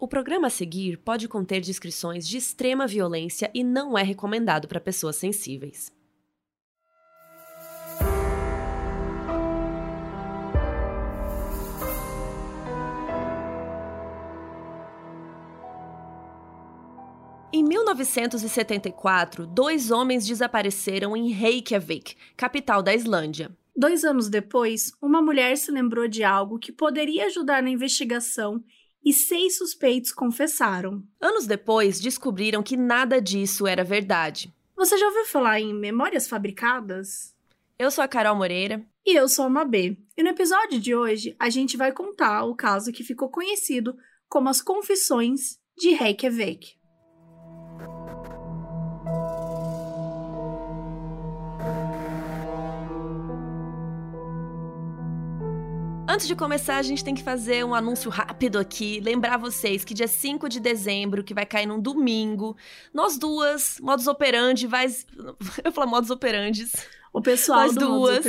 O programa a seguir pode conter descrições de extrema violência e não é recomendado para pessoas sensíveis. Em 1974, dois homens desapareceram em Reykjavik, capital da Islândia. Dois anos depois, uma mulher se lembrou de algo que poderia ajudar na investigação e seis suspeitos confessaram. Anos depois, descobriram que nada disso era verdade. Você já ouviu falar em memórias fabricadas? Eu sou a Carol Moreira. E eu sou a Mabê. E no episódio de hoje, a gente vai contar o caso que ficou conhecido como as Confissões de Reykjavik. Antes de começar, a gente tem que fazer um anúncio rápido aqui. Lembrar vocês que dia 5 de dezembro, que vai cair num domingo, nós duas, modus operandi, vai. Eu falo modus operandes. O pessoal Nós do duas,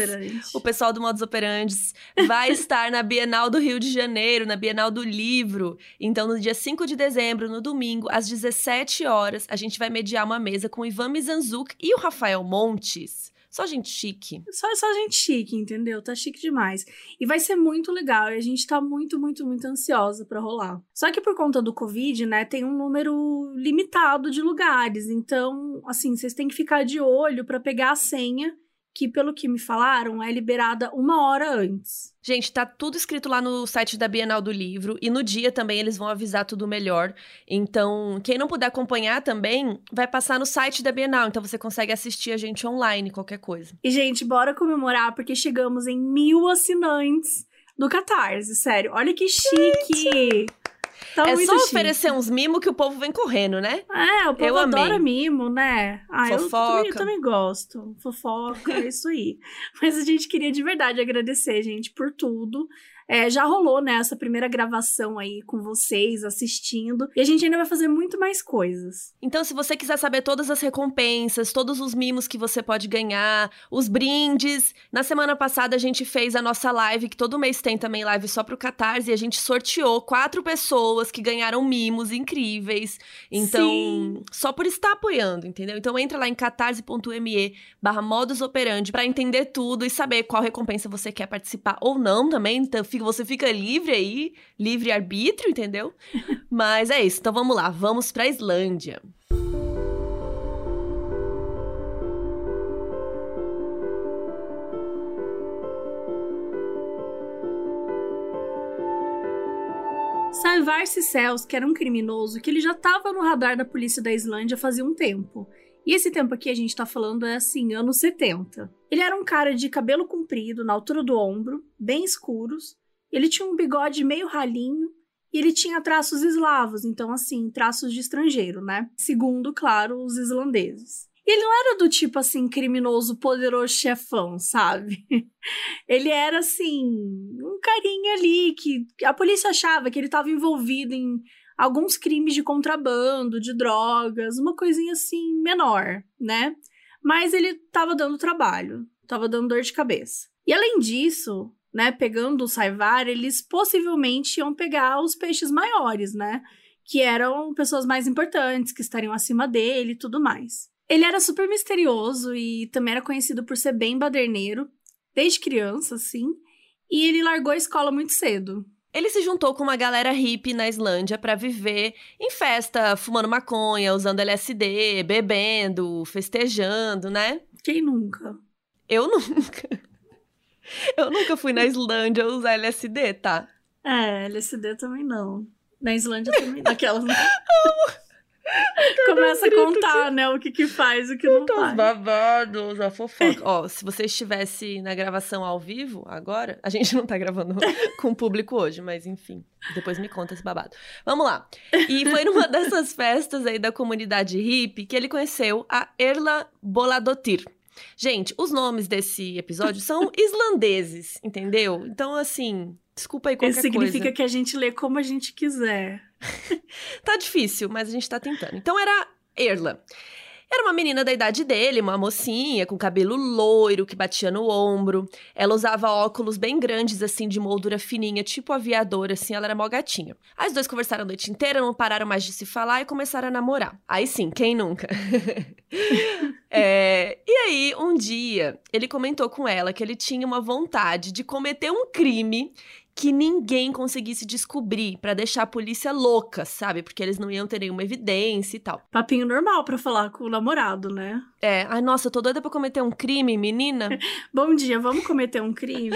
o pessoal do Modus Operandes, vai estar na Bienal do Rio de Janeiro, na Bienal do Livro. Então, no dia 5 de dezembro, no domingo, às 17 horas, a gente vai mediar uma mesa com o Ivan Mizanzuc e o Rafael Montes. Só gente chique. Só, só gente chique, entendeu? Tá chique demais. E vai ser muito legal. E a gente tá muito, muito, muito ansiosa pra rolar. Só que por conta do Covid, né, tem um número limitado de lugares. Então, assim, vocês têm que ficar de olho pra pegar a senha, que pelo que me falaram, é liberada uma hora antes. Gente, tá tudo escrito lá no site da Bienal do Livro e no dia também eles vão avisar tudo melhor. Então, quem não puder acompanhar também, vai passar no site da Bienal, então você consegue assistir a gente online, qualquer coisa. E, gente, bora comemorar, porque chegamos em mil assinantes do Catarse, sério. Olha que chique! Tá é só chique. oferecer uns mimos que o povo vem correndo, né? É, o povo Eu amei. adora mimo, né? Ah, eu Fofoca. também, eu também gosto. Fofoca, é isso aí. Mas a gente queria de verdade agradecer, gente, por tudo. É, já rolou, né, essa primeira gravação aí com vocês, assistindo. E a gente ainda vai fazer muito mais coisas. Então, se você quiser saber todas as recompensas, todos os mimos que você pode ganhar, os brindes. Na semana passada a gente fez a nossa live, que todo mês tem também live só pro Catarse, e a gente sorteou quatro pessoas que ganharam mimos incríveis. Então, Sim. só por estar apoiando, entendeu? Então entra lá em catarse.me barra modus operandi pra entender tudo e saber qual recompensa você quer participar ou não também. Então, fica- você fica livre aí, livre arbítrio, entendeu? Mas é isso, então vamos lá, vamos pra Islândia. Saivar Cels, que era um criminoso que ele já estava no radar da polícia da Islândia fazia um tempo. E esse tempo aqui a gente tá falando é assim, anos 70. Ele era um cara de cabelo comprido, na altura do ombro, bem escuros. Ele tinha um bigode meio ralinho e ele tinha traços eslavos, então assim, traços de estrangeiro, né? Segundo, claro, os islandeses. E ele não era do tipo assim, criminoso, poderoso chefão, sabe? Ele era assim, um carinha ali que a polícia achava que ele estava envolvido em alguns crimes de contrabando, de drogas, uma coisinha assim menor, né? Mas ele estava dando trabalho, estava dando dor de cabeça. E além disso, né, pegando o Saivar, eles possivelmente iam pegar os peixes maiores, né? Que eram pessoas mais importantes, que estariam acima dele e tudo mais. Ele era super misterioso e também era conhecido por ser bem baderneiro, desde criança, assim. E ele largou a escola muito cedo. Ele se juntou com uma galera hippie na Islândia pra viver em festa, fumando maconha, usando LSD, bebendo, festejando, né? Quem nunca? Eu nunca. Eu nunca fui na Islândia usar LSD, tá? É, LSD também não. Na Islândia também. Naquelas. Começa a contar, né? O que que faz, o que não Os faz. babados, a fofoca. Ó, se você estivesse na gravação ao vivo agora, a gente não tá gravando com o público hoje, mas enfim, depois me conta esse babado. Vamos lá. E foi numa dessas festas aí da comunidade hippie que ele conheceu a Erla Boladotir. Gente, os nomes desse episódio são islandeses, entendeu? Então, assim, desculpa aí qualquer Isso significa coisa. que a gente lê como a gente quiser. Tá difícil, mas a gente tá tentando. Então era Erla. Era uma menina da idade dele, uma mocinha, com cabelo loiro, que batia no ombro. Ela usava óculos bem grandes, assim, de moldura fininha, tipo aviador, assim, ela era mó gatinha. Aí os dois conversaram a noite inteira, não pararam mais de se falar e começaram a namorar. Aí sim, quem nunca? é, e aí, um dia, ele comentou com ela que ele tinha uma vontade de cometer um crime que ninguém conseguisse descobrir para deixar a polícia louca, sabe? Porque eles não iam ter nenhuma evidência e tal. Papinho normal para falar com o namorado, né? É. Ai, nossa, eu tô doida pra cometer um crime, menina. Bom dia, vamos cometer um crime?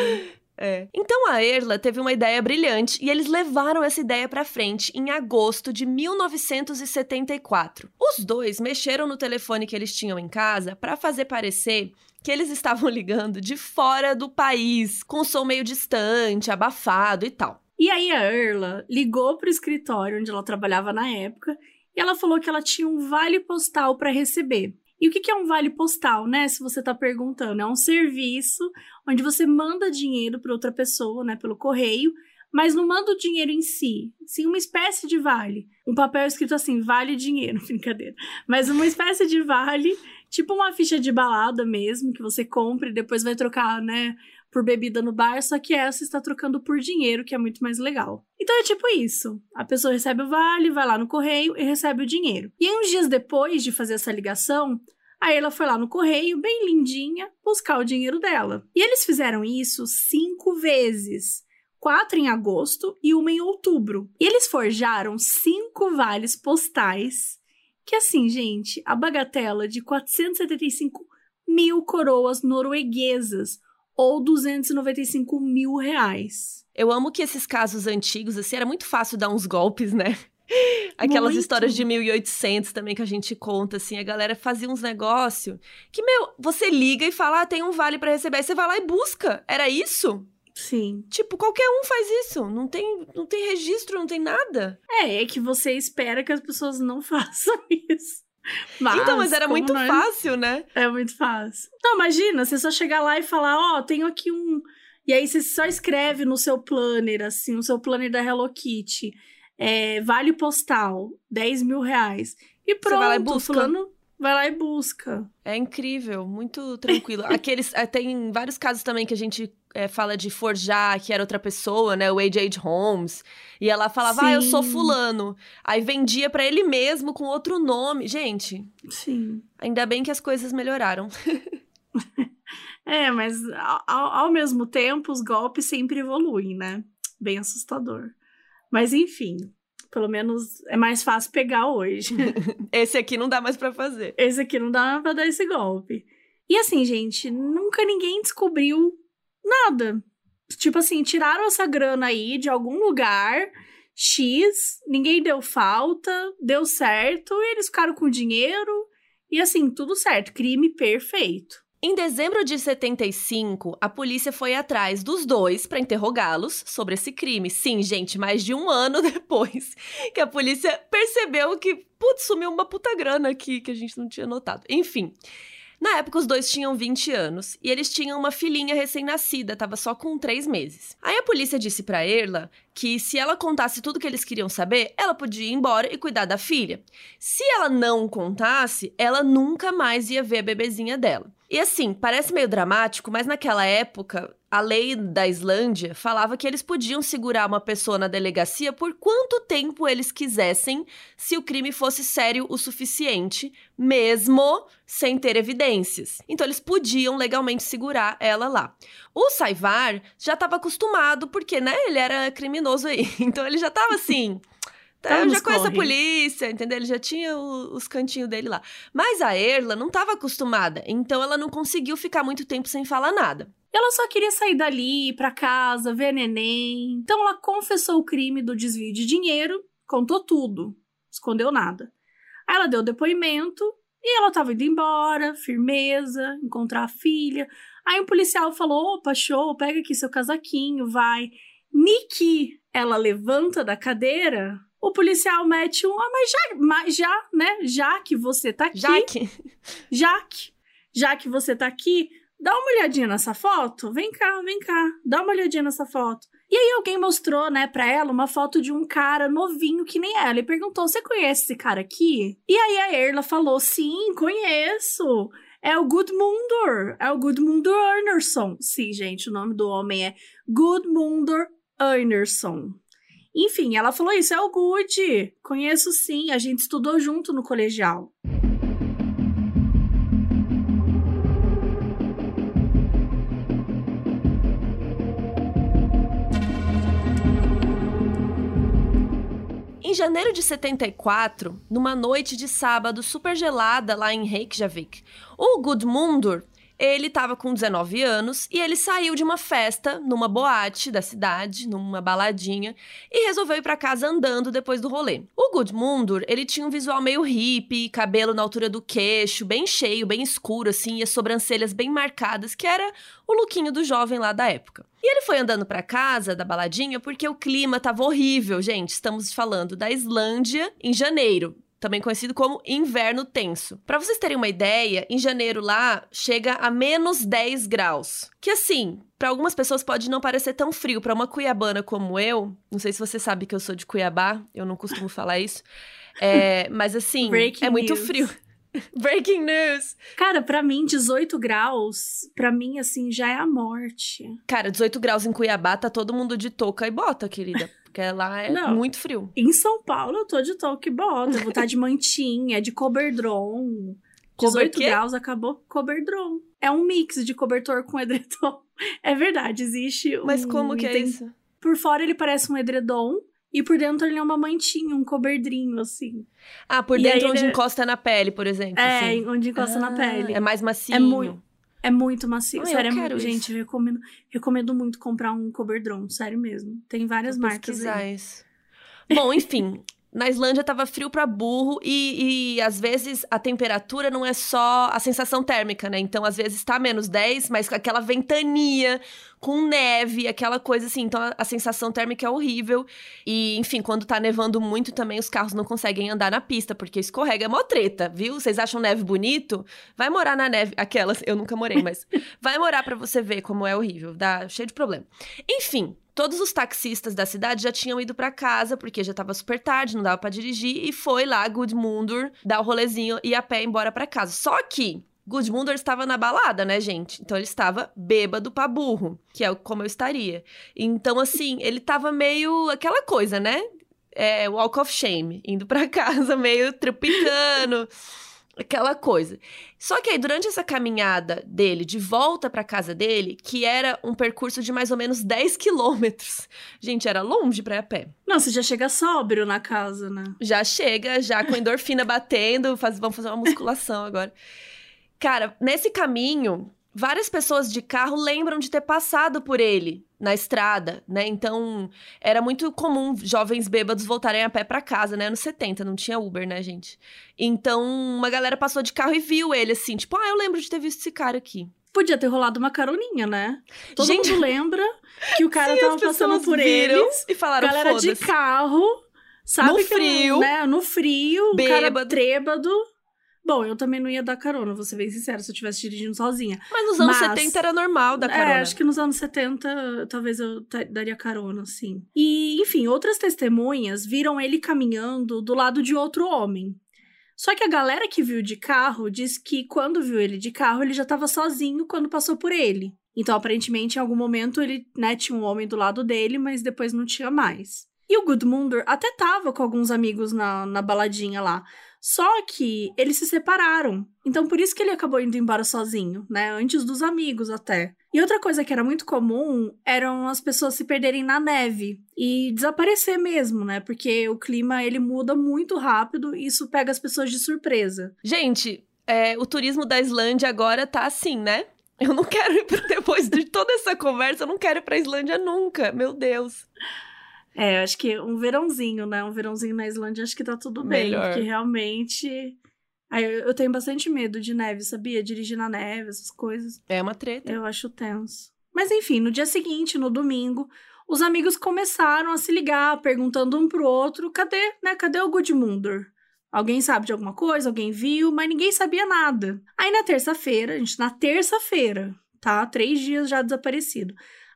É. Então a Erla teve uma ideia brilhante e eles levaram essa ideia para frente em agosto de 1974. Os dois mexeram no telefone que eles tinham em casa para fazer parecer que eles estavam ligando de fora do país, com som meio distante, abafado e tal. E aí a Erla ligou pro escritório onde ela trabalhava na época e ela falou que ela tinha um vale postal para receber. E o que é um vale postal, né? Se você está perguntando, é um serviço onde você manda dinheiro para outra pessoa, né, pelo correio, mas não manda o dinheiro em si, sim uma espécie de vale. Um papel escrito assim, vale dinheiro, brincadeira. Mas uma espécie de vale tipo uma ficha de balada mesmo, que você compra e depois vai trocar, né, por bebida no bar, só que essa está trocando por dinheiro, que é muito mais legal. Então é tipo isso. A pessoa recebe o vale, vai lá no correio e recebe o dinheiro. E uns dias depois de fazer essa ligação, Aí ela foi lá no correio, bem lindinha, buscar o dinheiro dela. E eles fizeram isso cinco vezes. Quatro em agosto e uma em outubro. E eles forjaram cinco vales postais que assim, gente, a bagatela de 475 mil coroas norueguesas ou 295 mil reais. Eu amo que esses casos antigos, assim, era muito fácil dar uns golpes, né? Aquelas muito. histórias de 1800 também que a gente conta, assim, a galera fazia uns negócios que, meu, você liga e fala, ah, tem um vale para receber, aí você vai lá e busca. Era isso? Sim. Tipo, qualquer um faz isso. Não tem, não tem registro, não tem nada. É, é que você espera que as pessoas não façam isso. Mas, então, mas era muito nós... fácil, né? É muito fácil. Não, imagina, você só chegar lá e falar, ó, oh, tenho aqui um. E aí você só escreve no seu planner, assim, no seu planner da Hello Kitty. É, vale postal, 10 mil reais. E pronto, você vai lá e busca. fulano vai lá e busca. É incrível, muito tranquilo. Aqueles. É, tem vários casos também que a gente é, fala de forjar, que era outra pessoa, né? O H.H. Holmes. E ela falava, Sim. ah, eu sou fulano. Aí vendia para ele mesmo com outro nome. Gente. Sim. Ainda bem que as coisas melhoraram. é, mas ao, ao mesmo tempo, os golpes sempre evoluem, né? Bem assustador. Mas enfim, pelo menos é mais fácil pegar hoje. esse aqui não dá mais para fazer. Esse aqui não dá para dar esse golpe. E assim, gente, nunca ninguém descobriu nada. Tipo assim, tiraram essa grana aí de algum lugar X, ninguém deu falta, deu certo, e eles ficaram com dinheiro. E assim, tudo certo, crime perfeito. Em dezembro de 75, a polícia foi atrás dos dois para interrogá-los sobre esse crime. Sim, gente, mais de um ano depois que a polícia percebeu que, putz, sumiu uma puta grana aqui que a gente não tinha notado. Enfim. Na época, os dois tinham 20 anos e eles tinham uma filhinha recém-nascida, tava só com 3 meses. Aí a polícia disse para Erla que se ela contasse tudo que eles queriam saber, ela podia ir embora e cuidar da filha. Se ela não contasse, ela nunca mais ia ver a bebezinha dela. E assim, parece meio dramático, mas naquela época, a lei da Islândia falava que eles podiam segurar uma pessoa na delegacia por quanto tempo eles quisessem, se o crime fosse sério o suficiente, mesmo sem ter evidências. Então eles podiam legalmente segurar ela lá. O Saivar já estava acostumado, porque, né, ele era criminoso aí. Então ele já estava assim. Tá, eu já conheço a polícia, entendeu? Ele já tinha o, os cantinhos dele lá. Mas a Erla não estava acostumada, então ela não conseguiu ficar muito tempo sem falar nada. Ela só queria sair dali, ir pra casa, ver neném. Então ela confessou o crime do desvio de dinheiro, contou tudo, escondeu nada. Aí ela deu depoimento e ela tava indo embora, firmeza, encontrar a filha. Aí um policial falou: opa, show, pega aqui seu casaquinho, vai. Niki, ela levanta da cadeira, o policial mete um, ah, mas já, mas já, né? Já que você tá aqui. Já que. Já que, já que você tá aqui, dá uma olhadinha nessa foto. Vem cá, vem cá, dá uma olhadinha nessa foto. E aí alguém mostrou, né, pra ela uma foto de um cara novinho que nem ela e perguntou: "Você conhece esse cara aqui?" E aí a Erla falou: "Sim, conheço. É o Gudmundur. É o Gudmundur Earnerson. Sim, gente, o nome do homem é Gudmundur Earnerson. Enfim, ela falou isso, é o Good. Conheço sim, a gente estudou junto no colegial. Em janeiro de 74, numa noite de sábado super gelada lá em Reykjavik, o Gudmundur ele estava com 19 anos e ele saiu de uma festa numa boate da cidade, numa baladinha, e resolveu ir para casa andando depois do rolê. O Gudmundur, ele tinha um visual meio hippie, cabelo na altura do queixo, bem cheio, bem escuro assim, e as sobrancelhas bem marcadas, que era o lookinho do jovem lá da época. E ele foi andando para casa da baladinha porque o clima tava horrível, gente. Estamos falando da Islândia em janeiro também conhecido como inverno tenso. Para vocês terem uma ideia, em janeiro lá chega a menos 10 graus. Que assim, para algumas pessoas pode não parecer tão frio. Para uma cuiabana como eu, não sei se você sabe que eu sou de Cuiabá, eu não costumo falar isso. É, mas assim, Breaking é muito news. frio. Breaking news! Cara, para mim, 18 graus, para mim, assim, já é a morte. Cara, 18 graus em Cuiabá, tá todo mundo de touca e bota, querida. Porque lá é Não, muito frio. Em São Paulo eu tô de toque bota, vou estar tá de mantinha, de coberdron. 18 graus acabou coberdron. É um mix de cobertor com edredom. É verdade, existe um... Mas como que é isso? Por fora ele parece um edredom, e por dentro ele é uma mantinha, um coberdrinho, assim. Ah, por dentro onde ele... encosta na pele, por exemplo. É, assim. onde encosta ah, na pele. É mais macio. É muito. É muito macio. Ah, sério, é, gente, eu recomendo, recomendo muito comprar um coberdron, sério mesmo. Tem várias Vou marcas aí. Isso. Bom, enfim, na Islândia tava frio para burro e, e às vezes a temperatura não é só a sensação térmica, né? Então às vezes tá menos 10, mas com aquela ventania, com neve, aquela coisa assim. Então a, a, sensação térmica é horrível. E, enfim, quando tá nevando muito também os carros não conseguem andar na pista, porque escorrega. É mó treta, viu? Vocês acham neve bonito? Vai morar na neve. Aquelas, eu nunca morei, mas vai morar para você ver como é horrível. Dá cheio de problema. Enfim, Todos os taxistas da cidade já tinham ido para casa, porque já estava super tarde, não dava para dirigir, e foi lá Gudmundur dar o rolezinho e a pé embora para casa. Só que Gudmundur estava na balada, né, gente? Então ele estava bêbado pra burro, que é como eu estaria. Então, assim, ele tava meio aquela coisa, né? É, walk of shame, indo para casa, meio trepitando aquela coisa. Só que aí, durante essa caminhada dele de volta para casa dele, que era um percurso de mais ou menos 10 quilômetros. Gente, era longe pra ir a pé. Não, você já chega sóbrio na casa, né? Já chega, já com endorfina batendo, faz, vamos fazer uma musculação agora. Cara, nesse caminho, várias pessoas de carro lembram de ter passado por ele na estrada, né? Então, era muito comum jovens bêbados voltarem a pé para casa, né? Anos 70, não tinha Uber, né, gente? Então, uma galera passou de carro e viu ele assim, tipo, ah, eu lembro de ter visto esse cara aqui. Podia ter rolado uma caroninha, né? Todo gente... mundo lembra que o cara Sim, tava passando por eles. E falaram, Galera de carro, sabe? No frio. né? No frio, bêbado. cara trêbado. Bom, eu também não ia dar carona, vou ser bem sincera, se eu estivesse dirigindo sozinha. Mas nos anos Mas, 70 era normal dar carona. É, acho que nos anos 70 talvez eu daria carona, sim. E, enfim, outras testemunhas viram ele caminhando do lado de outro homem. Só que a galera que viu de carro diz que quando viu ele de carro, ele já estava sozinho quando passou por ele. Então, aparentemente, em algum momento ele né, tinha um homem do lado dele, mas depois não tinha mais. E o Gudmundur até tava com alguns amigos na, na baladinha lá. Só que eles se separaram. Então por isso que ele acabou indo embora sozinho, né? Antes dos amigos até. E outra coisa que era muito comum eram as pessoas se perderem na neve e desaparecer mesmo, né? Porque o clima ele muda muito rápido e isso pega as pessoas de surpresa. Gente, é, o turismo da Islândia agora tá assim, né? Eu não quero ir pra, depois de toda essa conversa, eu não quero ir pra Islândia nunca, meu Deus. É, acho que um verãozinho, né? Um verãozinho na Islândia, acho que tá tudo bem. Melhor. Porque realmente. Aí eu tenho bastante medo de neve, sabia? Dirigir na neve, essas coisas. É uma treta. Eu acho tenso. Mas enfim, no dia seguinte, no domingo, os amigos começaram a se ligar, perguntando um pro outro: cadê, né? Cadê o Gudmundur? Alguém sabe de alguma coisa? Alguém viu? Mas ninguém sabia nada. Aí na terça-feira, gente, na terça-feira, tá? Três dias já desaparecido.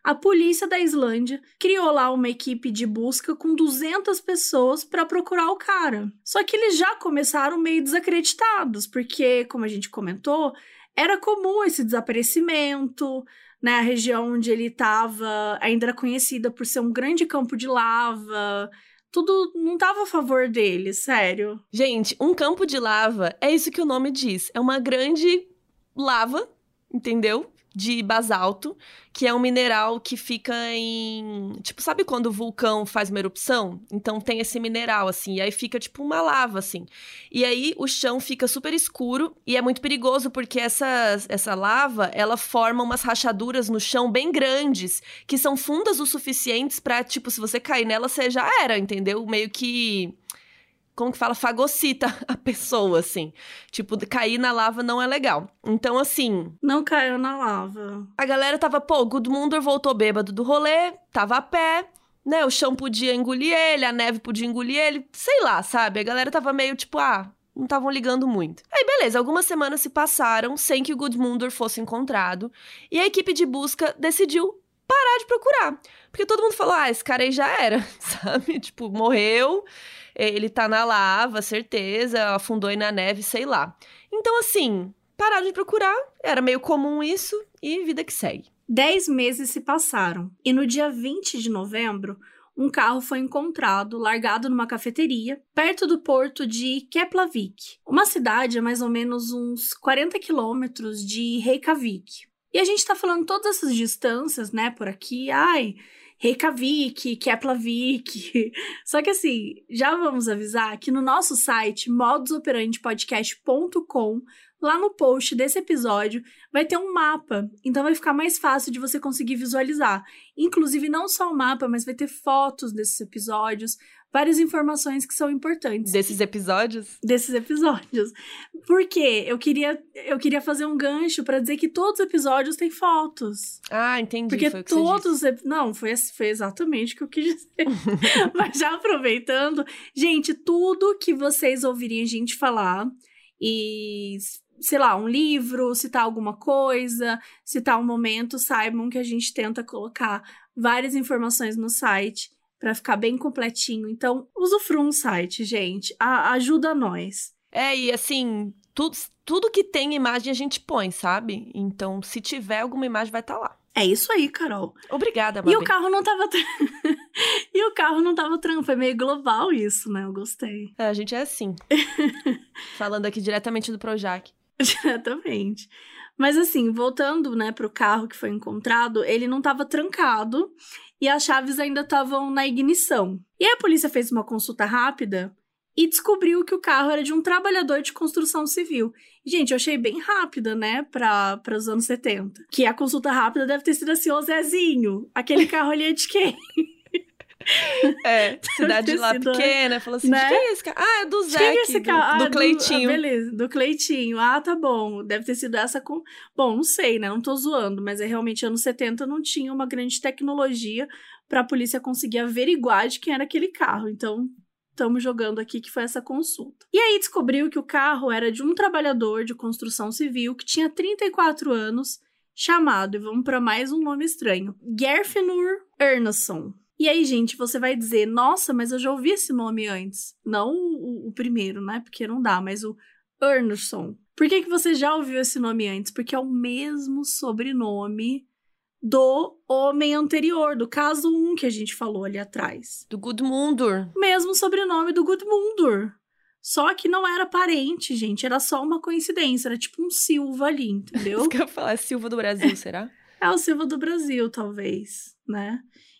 A polícia da Islândia criou lá uma equipe de busca com 200 pessoas para procurar o cara. Só que eles já começaram meio desacreditados, porque, como a gente comentou, era comum esse desaparecimento, né? A região onde ele estava ainda era conhecida por ser um grande campo de lava. Tudo não estava a favor dele, sério. Gente, um campo de lava é isso que o nome diz. É uma grande lava, entendeu? De basalto, que é um mineral que fica em. Tipo, sabe quando o vulcão faz uma erupção? Então tem esse mineral, assim, e aí fica tipo uma lava, assim. E aí o chão fica super escuro e é muito perigoso porque essa, essa lava ela forma umas rachaduras no chão bem grandes, que são fundas o suficientes para tipo, se você cair nela, você já era, entendeu? Meio que como que fala, fagocita a pessoa, assim. Tipo, cair na lava não é legal. Então, assim. Não caiu na lava. A galera tava, pô, Gudmundur voltou bêbado do rolê, tava a pé, né? O chão podia engolir ele, a neve podia engolir ele, sei lá, sabe? A galera tava meio tipo, ah, não estavam ligando muito. Aí, beleza, algumas semanas se passaram sem que o Gudmundur fosse encontrado, e a equipe de busca decidiu parar de procurar. Porque todo mundo falou, ah, esse cara aí já era, sabe? Tipo, morreu ele tá na lava, certeza, afundou aí na neve, sei lá. Então, assim, pararam de procurar, era meio comum isso, e vida que segue. Dez meses se passaram, e no dia 20 de novembro, um carro foi encontrado largado numa cafeteria perto do porto de Keflavik, uma cidade a mais ou menos uns 40 quilômetros de Reykjavik. E a gente tá falando todas essas distâncias, né, por aqui, ai, Reykjavik, Keplavik. Só que assim, já vamos avisar que no nosso site modusoperantepodcast.com, lá no post desse episódio, vai ter um mapa. Então vai ficar mais fácil de você conseguir visualizar. Inclusive não só o mapa, mas vai ter fotos desses episódios, várias informações que são importantes. Desses episódios? Desses episódios. Porque eu queria, eu queria fazer um gancho para dizer que todos os episódios têm fotos. Ah, entendi. Porque todos. Não, foi, foi exatamente o que eu quis dizer. Mas já aproveitando, gente, tudo que vocês ouvirem a gente falar e sei lá, um livro, citar alguma coisa, citar um momento, saibam que a gente tenta colocar várias informações no site para ficar bem completinho. Então, usufrua um site, gente. A ajuda nós. É, e assim, tudo, tudo que tem imagem a gente põe, sabe? Então, se tiver alguma imagem, vai estar tá lá. É isso aí, Carol. Obrigada, Babi. E o carro não tava. e o carro não tava tran... Foi meio global isso, né? Eu gostei. É, a gente é assim. Falando aqui diretamente do Projac. Diretamente. Mas assim, voltando, né, pro carro que foi encontrado, ele não tava trancado e as chaves ainda estavam na ignição. E aí a polícia fez uma consulta rápida e descobriu que o carro era de um trabalhador de construção civil. Gente, eu achei bem rápida, né, para os anos 70. Que a consulta rápida deve ter sido assim, ô Zezinho, aquele carro ali é de quem? É, cidade lá pequena, falou assim, né? quem é esse cara? Ah, é do Zé, é esse cara? do, ah, Cleitinho. Do, ah, beleza, do Cleitinho. Ah, tá bom, deve ter sido essa com... Bom, não sei, né, não tô zoando, mas é realmente anos 70 não tinha uma grande tecnologia para a polícia conseguir averiguar de quem era aquele carro, então estamos jogando aqui que foi essa consulta. E aí descobriu que o carro era de um trabalhador de construção civil que tinha 34 anos, chamado, e vamos para mais um nome estranho, Gerfinur Ernason. E aí, gente, você vai dizer, nossa, mas eu já ouvi esse nome antes. Não o, o primeiro, né? Porque não dá, mas o Ernersson. Por que, que você já ouviu esse nome antes? Porque é o mesmo sobrenome do homem anterior, do caso 1 que a gente falou ali atrás. Do Gudmundur. Mesmo sobrenome do Gudmundur. Só que não era parente, gente. Era só uma coincidência. Era tipo um Silva ali, entendeu? Isso que eu ia falar, é Silva do Brasil, será? é o Silva do Brasil, talvez, né?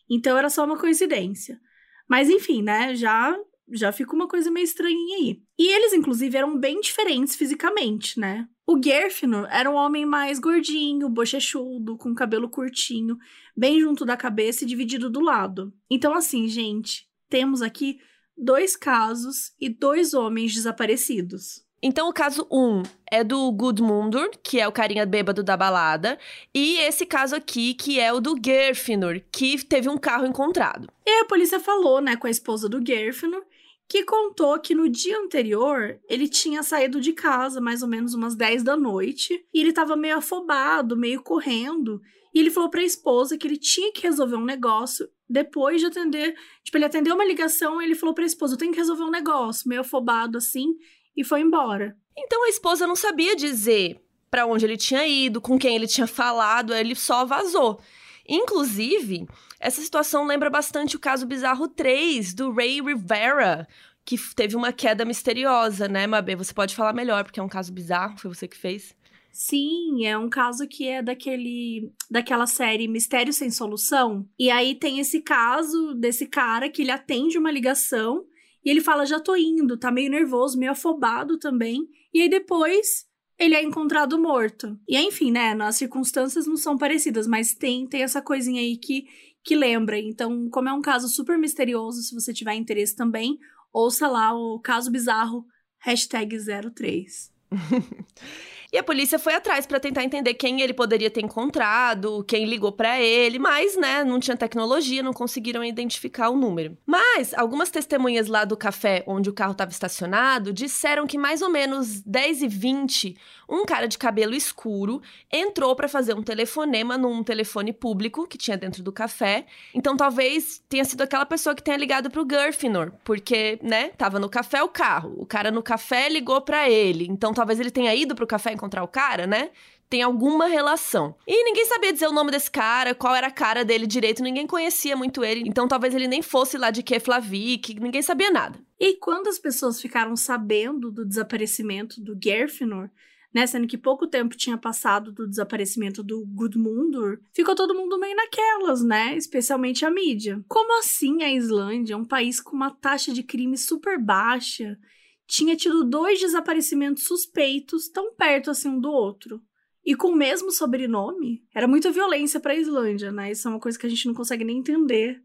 Então era só uma coincidência. Mas enfim, né? Já já fica uma coisa meio estranha aí. E eles, inclusive, eram bem diferentes fisicamente, né? O Gerfnor era um homem mais gordinho, bochechudo, com cabelo curtinho, bem junto da cabeça e dividido do lado. Então, assim, gente, temos aqui dois casos e dois homens desaparecidos. Então, o caso 1 um é do Gudmundur, que é o carinha bêbado da balada, e esse caso aqui, que é o do Gerfinur, que teve um carro encontrado. E a polícia falou, né, com a esposa do Gerfinur, que contou que no dia anterior ele tinha saído de casa mais ou menos umas 10 da noite e ele estava meio afobado, meio correndo. E ele falou para a esposa que ele tinha que resolver um negócio depois de atender. Tipo, ele atendeu uma ligação e ele falou para a esposa: Eu tenho que resolver um negócio, meio afobado assim, e foi embora. Então a esposa não sabia dizer para onde ele tinha ido, com quem ele tinha falado, ele só vazou. Inclusive, essa situação lembra bastante o caso bizarro 3 do Ray Rivera, que teve uma queda misteriosa, né, Mabê? Você pode falar melhor, porque é um caso bizarro, foi você que fez. Sim, é um caso que é daquele daquela série Mistério sem Solução. E aí tem esse caso desse cara que ele atende uma ligação e ele fala: "Já tô indo", tá meio nervoso, meio afobado também. E aí depois ele é encontrado morto. E enfim, né, as circunstâncias não são parecidas, mas tem, tem essa coisinha aí que, que lembra. Então, como é um caso super misterioso, se você tiver interesse também, ouça lá o caso bizarro, hashtag 03. E a polícia foi atrás para tentar entender quem ele poderia ter encontrado, quem ligou para ele, mas, né, não tinha tecnologia, não conseguiram identificar o número. Mas algumas testemunhas lá do café onde o carro estava estacionado disseram que mais ou menos 10 e 20, um cara de cabelo escuro entrou para fazer um telefonema num telefone público que tinha dentro do café. Então talvez tenha sido aquela pessoa que tenha ligado pro Gurfinor, porque, né, tava no café o carro. O cara no café ligou para ele. Então talvez ele tenha ido pro café encontrar o cara, né? Tem alguma relação. E ninguém sabia dizer o nome desse cara, qual era a cara dele direito, ninguém conhecia muito ele. Então talvez ele nem fosse lá de Keflavik, ninguém sabia nada. E quando as pessoas ficaram sabendo do desaparecimento do Gerfinor, né, sendo que pouco tempo tinha passado do desaparecimento do Gudmundur, ficou todo mundo meio naquelas, né? Especialmente a mídia. Como assim a Islândia, um país com uma taxa de crime super baixa, tinha tido dois desaparecimentos suspeitos tão perto assim um do outro? E com o mesmo sobrenome? Era muita violência para a Islândia, né? Isso é uma coisa que a gente não consegue nem entender.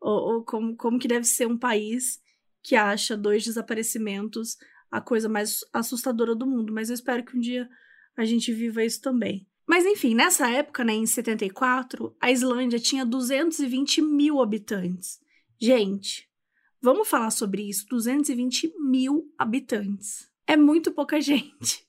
Ou, ou como, como que deve ser um país que acha dois desaparecimentos a coisa mais assustadora do mundo, mas eu espero que um dia a gente viva isso também. Mas enfim, nessa época, né, em 74, a Islândia tinha 220 mil habitantes. Gente, vamos falar sobre isso: 220 mil habitantes. É muito pouca gente.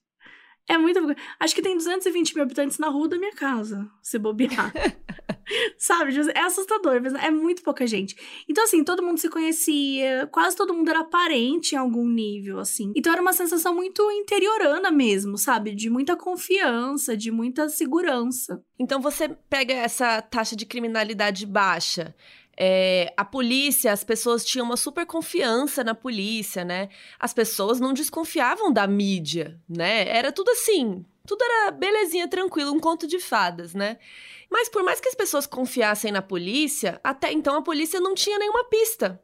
É muito pouca. Acho que tem 220 mil habitantes na rua da minha casa, se bobear. Sabe? É assustador, mas é muito pouca gente. Então, assim, todo mundo se conhecia, quase todo mundo era parente em algum nível, assim. Então era uma sensação muito interiorana mesmo, sabe? De muita confiança, de muita segurança. Então você pega essa taxa de criminalidade baixa. É, a polícia, as pessoas tinham uma super confiança na polícia, né? As pessoas não desconfiavam da mídia, né? Era tudo assim, tudo era belezinha, tranquilo, um conto de fadas, né? Mas por mais que as pessoas confiassem na polícia, até então a polícia não tinha nenhuma pista.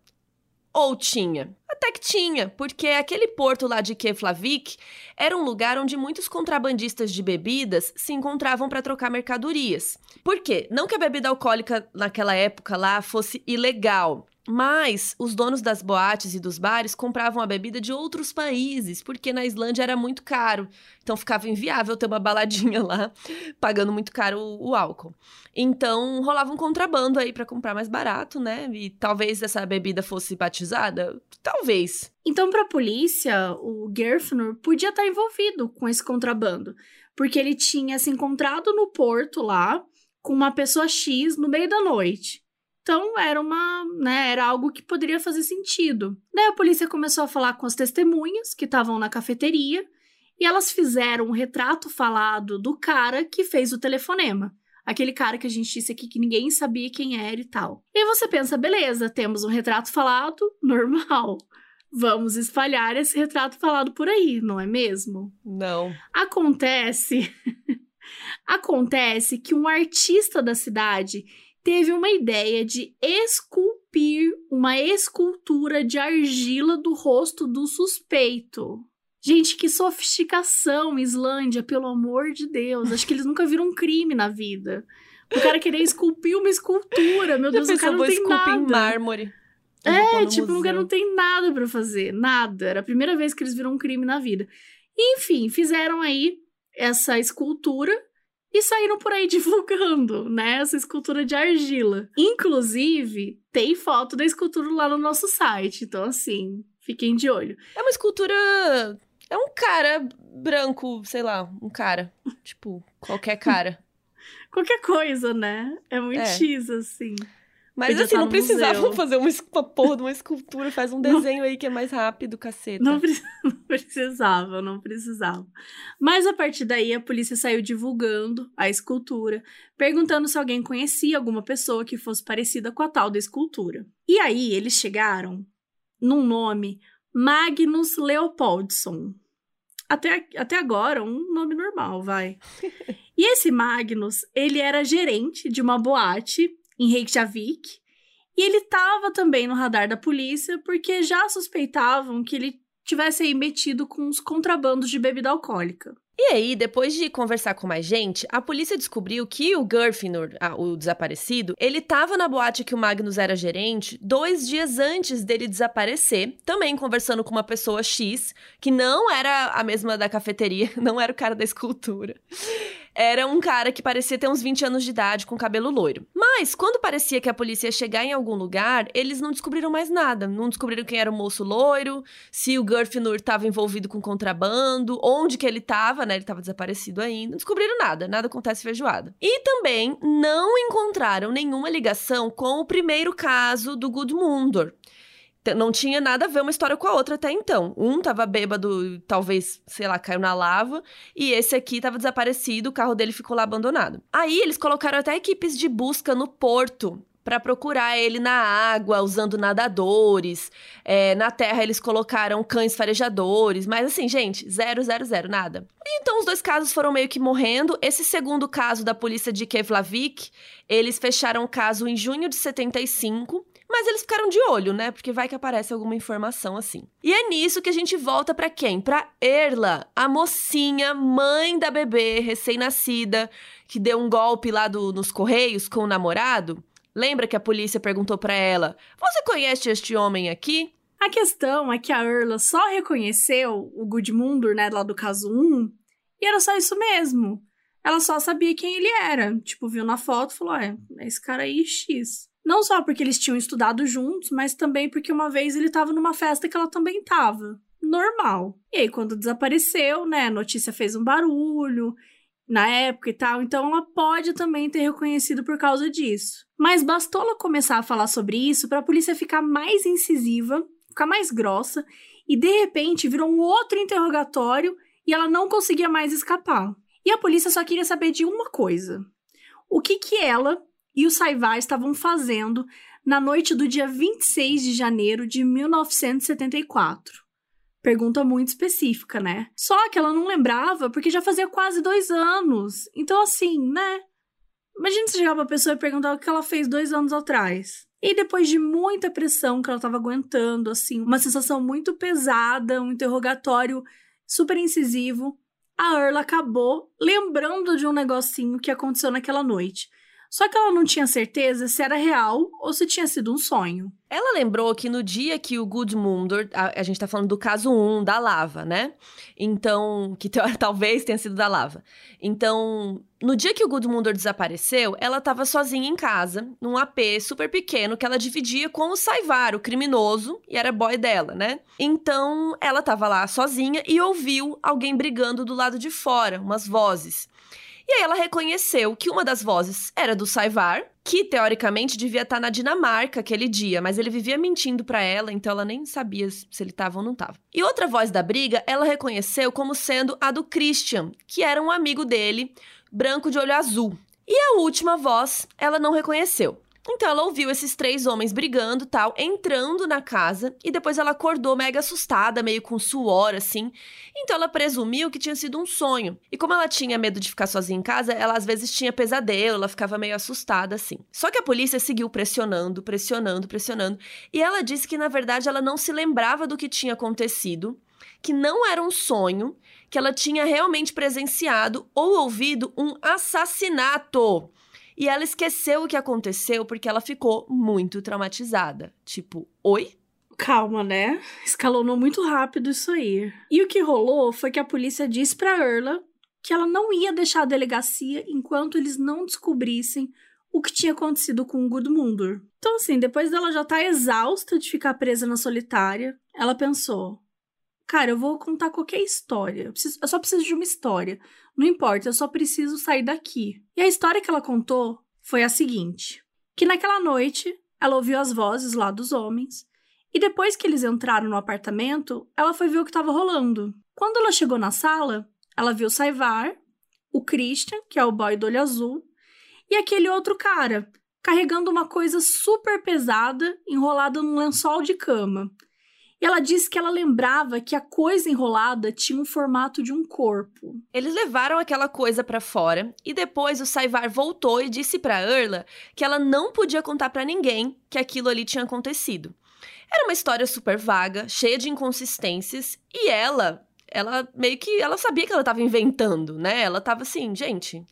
Ou tinha? Até que tinha, porque aquele porto lá de Keflavik era um lugar onde muitos contrabandistas de bebidas se encontravam para trocar mercadorias. Por quê? Não que a bebida alcoólica naquela época lá fosse ilegal, mas os donos das boates e dos bares compravam a bebida de outros países, porque na Islândia era muito caro. Então ficava inviável ter uma baladinha lá, pagando muito caro o, o álcool. Então rolava um contrabando aí para comprar mais barato, né? E talvez essa bebida fosse batizada? Talvez. Então, para a polícia, o Gerfnur podia estar envolvido com esse contrabando, porque ele tinha se encontrado no porto lá com uma pessoa X no meio da noite. Então era uma, né, era algo que poderia fazer sentido. Daí a polícia começou a falar com as testemunhas que estavam na cafeteria e elas fizeram um retrato falado do cara que fez o telefonema. Aquele cara que a gente disse aqui que ninguém sabia quem era e tal. E você pensa, beleza, temos um retrato falado, normal. Vamos espalhar esse retrato falado por aí, não é mesmo? Não. Acontece. Acontece que um artista da cidade teve uma ideia de esculpir uma escultura de argila do rosto do suspeito. Gente, que sofisticação, Islândia, pelo amor de Deus. Acho que eles nunca viram um crime na vida. O cara querer esculpir uma escultura, meu Deus, o cara não tem nada. em mármore. É, tipo, o cara não tem nada para fazer, nada. Era a primeira vez que eles viram um crime na vida. Enfim, fizeram aí essa escultura e saíram por aí divulgando, né, essa escultura de argila. Inclusive, tem foto da escultura lá no nosso site. Então, assim, Fiquem de olho. É uma escultura. É um cara branco, sei lá, um cara. tipo, qualquer cara. Qualquer coisa, né? É muito É. X, assim. Mas Podia assim, não no precisavam museu. fazer uma, uma porra de uma escultura. Faz um desenho aí que é mais rápido, caceta. Não, não precisava, não precisava. Mas a partir daí, a polícia saiu divulgando a escultura, perguntando se alguém conhecia alguma pessoa que fosse parecida com a tal da escultura. E aí, eles chegaram num nome Magnus Leopoldson. Até, até agora, um nome normal, vai. E esse Magnus, ele era gerente de uma boate em Reykjavik. E ele estava também no radar da polícia porque já suspeitavam que ele tivesse aí metido com os contrabandos de bebida alcoólica. E aí, depois de conversar com mais gente, a polícia descobriu que o Gurfinur, ah, o desaparecido, ele tava na boate que o Magnus era gerente dois dias antes dele desaparecer, também conversando com uma pessoa X, que não era a mesma da cafeteria, não era o cara da escultura. Era um cara que parecia ter uns 20 anos de idade, com cabelo loiro. Mas, quando parecia que a polícia ia chegar em algum lugar, eles não descobriram mais nada. Não descobriram quem era o moço loiro, se o Gurfinur estava envolvido com contrabando, onde que ele estava, né? Ele estava desaparecido ainda. Não descobriram nada, nada acontece feijoada. E também não encontraram nenhuma ligação com o primeiro caso do Gudmundur. Não tinha nada a ver uma história com a outra até então. Um tava bêbado, talvez, sei lá, caiu na lava, e esse aqui tava desaparecido, o carro dele ficou lá abandonado. Aí eles colocaram até equipes de busca no porto pra procurar ele na água, usando nadadores. É, na terra eles colocaram cães farejadores, mas assim, gente, zero, zero, zero, nada. Então os dois casos foram meio que morrendo. Esse segundo caso da polícia de Keflavik, eles fecharam o caso em junho de 75. Mas eles ficaram de olho, né? Porque vai que aparece alguma informação assim. E é nisso que a gente volta pra quem? Pra Erla, a mocinha, mãe da bebê recém-nascida, que deu um golpe lá do- nos correios com o namorado. Lembra que a polícia perguntou pra ela: "Você conhece este homem aqui?" A questão é que a Erla só reconheceu o Gudmundur, né, lá do caso 1, e era só isso mesmo. Ela só sabia quem ele era. Tipo, viu na foto e falou: é, é esse cara aí X. Não só porque eles tinham estudado juntos, mas também porque uma vez ele tava numa festa que ela também tava. Normal. E aí, quando desapareceu, né, a notícia fez um barulho na época e tal, então ela pode também ter reconhecido por causa disso. Mas bastou ela começar a falar sobre isso para a polícia ficar mais incisiva, ficar mais grossa, e de repente virou um outro interrogatório e ela não conseguia mais escapar. E a polícia só queria saber de uma coisa: o que que ela e o Saivar estavam fazendo na noite do dia 26 de janeiro de 1974. Pergunta muito específica, né? Só que ela não lembrava porque já fazia quase dois anos. Então, assim, né? Imagina se chegar pra pessoa e perguntar o que ela fez dois anos atrás. E depois de muita pressão que ela tava aguentando, assim, uma sensação muito pesada, um interrogatório super incisivo, a Earl acabou lembrando de um negocinho que aconteceu naquela noite. Só que ela não tinha certeza se era real ou se tinha sido um sonho. Ela lembrou que no dia que o Gudmundur, a, a gente tá falando do caso 1, da lava, né? Então, que talvez tenha sido da lava. Então, no dia que o Gudmundur desapareceu, ela tava sozinha em casa, num AP super pequeno que ela dividia com o Saivar, o criminoso, e era boy dela, né? Então, ela tava lá sozinha e ouviu alguém brigando do lado de fora, umas vozes. E aí ela reconheceu que uma das vozes era do Saivar, que teoricamente devia estar na Dinamarca aquele dia, mas ele vivia mentindo pra ela, então ela nem sabia se ele tava ou não tava. E outra voz da briga, ela reconheceu como sendo a do Christian, que era um amigo dele, branco de olho azul. E a última voz, ela não reconheceu. Então ela ouviu esses três homens brigando, tal, entrando na casa e depois ela acordou mega assustada, meio com suor assim. Então ela presumiu que tinha sido um sonho. E como ela tinha medo de ficar sozinha em casa, ela às vezes tinha pesadelo, ela ficava meio assustada assim. Só que a polícia seguiu pressionando, pressionando, pressionando, e ela disse que na verdade ela não se lembrava do que tinha acontecido, que não era um sonho, que ela tinha realmente presenciado ou ouvido um assassinato. E ela esqueceu o que aconteceu porque ela ficou muito traumatizada. Tipo, oi? Calma, né? Escalonou muito rápido isso aí. E o que rolou foi que a polícia disse pra Erla que ela não ia deixar a delegacia enquanto eles não descobrissem o que tinha acontecido com o Gudmundur. Então, assim, depois dela já tá exausta de ficar presa na solitária, ela pensou: cara, eu vou contar qualquer história. Eu, preciso, eu só preciso de uma história. Não importa, eu só preciso sair daqui. E a história que ela contou foi a seguinte: que naquela noite ela ouviu as vozes lá dos homens. E depois que eles entraram no apartamento, ela foi ver o que estava rolando. Quando ela chegou na sala, ela viu Saivar, o Christian, que é o boy do olho azul, e aquele outro cara, carregando uma coisa super pesada enrolada num lençol de cama. Ela disse que ela lembrava que a coisa enrolada tinha o formato de um corpo. Eles levaram aquela coisa para fora e depois o Saivar voltou e disse para Erla que ela não podia contar para ninguém que aquilo ali tinha acontecido. Era uma história super vaga, cheia de inconsistências e ela, ela meio que ela sabia que ela estava inventando, né? Ela estava assim, gente,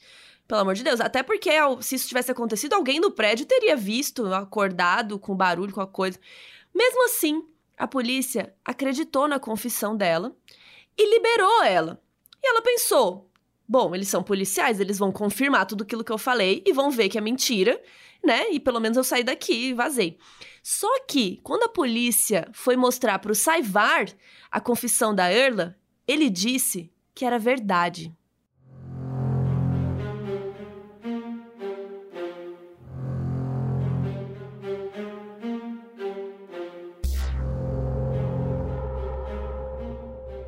pelo amor de Deus. Até porque se isso tivesse acontecido, alguém no prédio teria visto, acordado com barulho, com a coisa. Mesmo assim, a polícia acreditou na confissão dela e liberou ela. E ela pensou: bom, eles são policiais, eles vão confirmar tudo aquilo que eu falei e vão ver que é mentira, né? E pelo menos eu saí daqui e vazei. Só que, quando a polícia foi mostrar para o Saivar a confissão da Erla, ele disse que era verdade.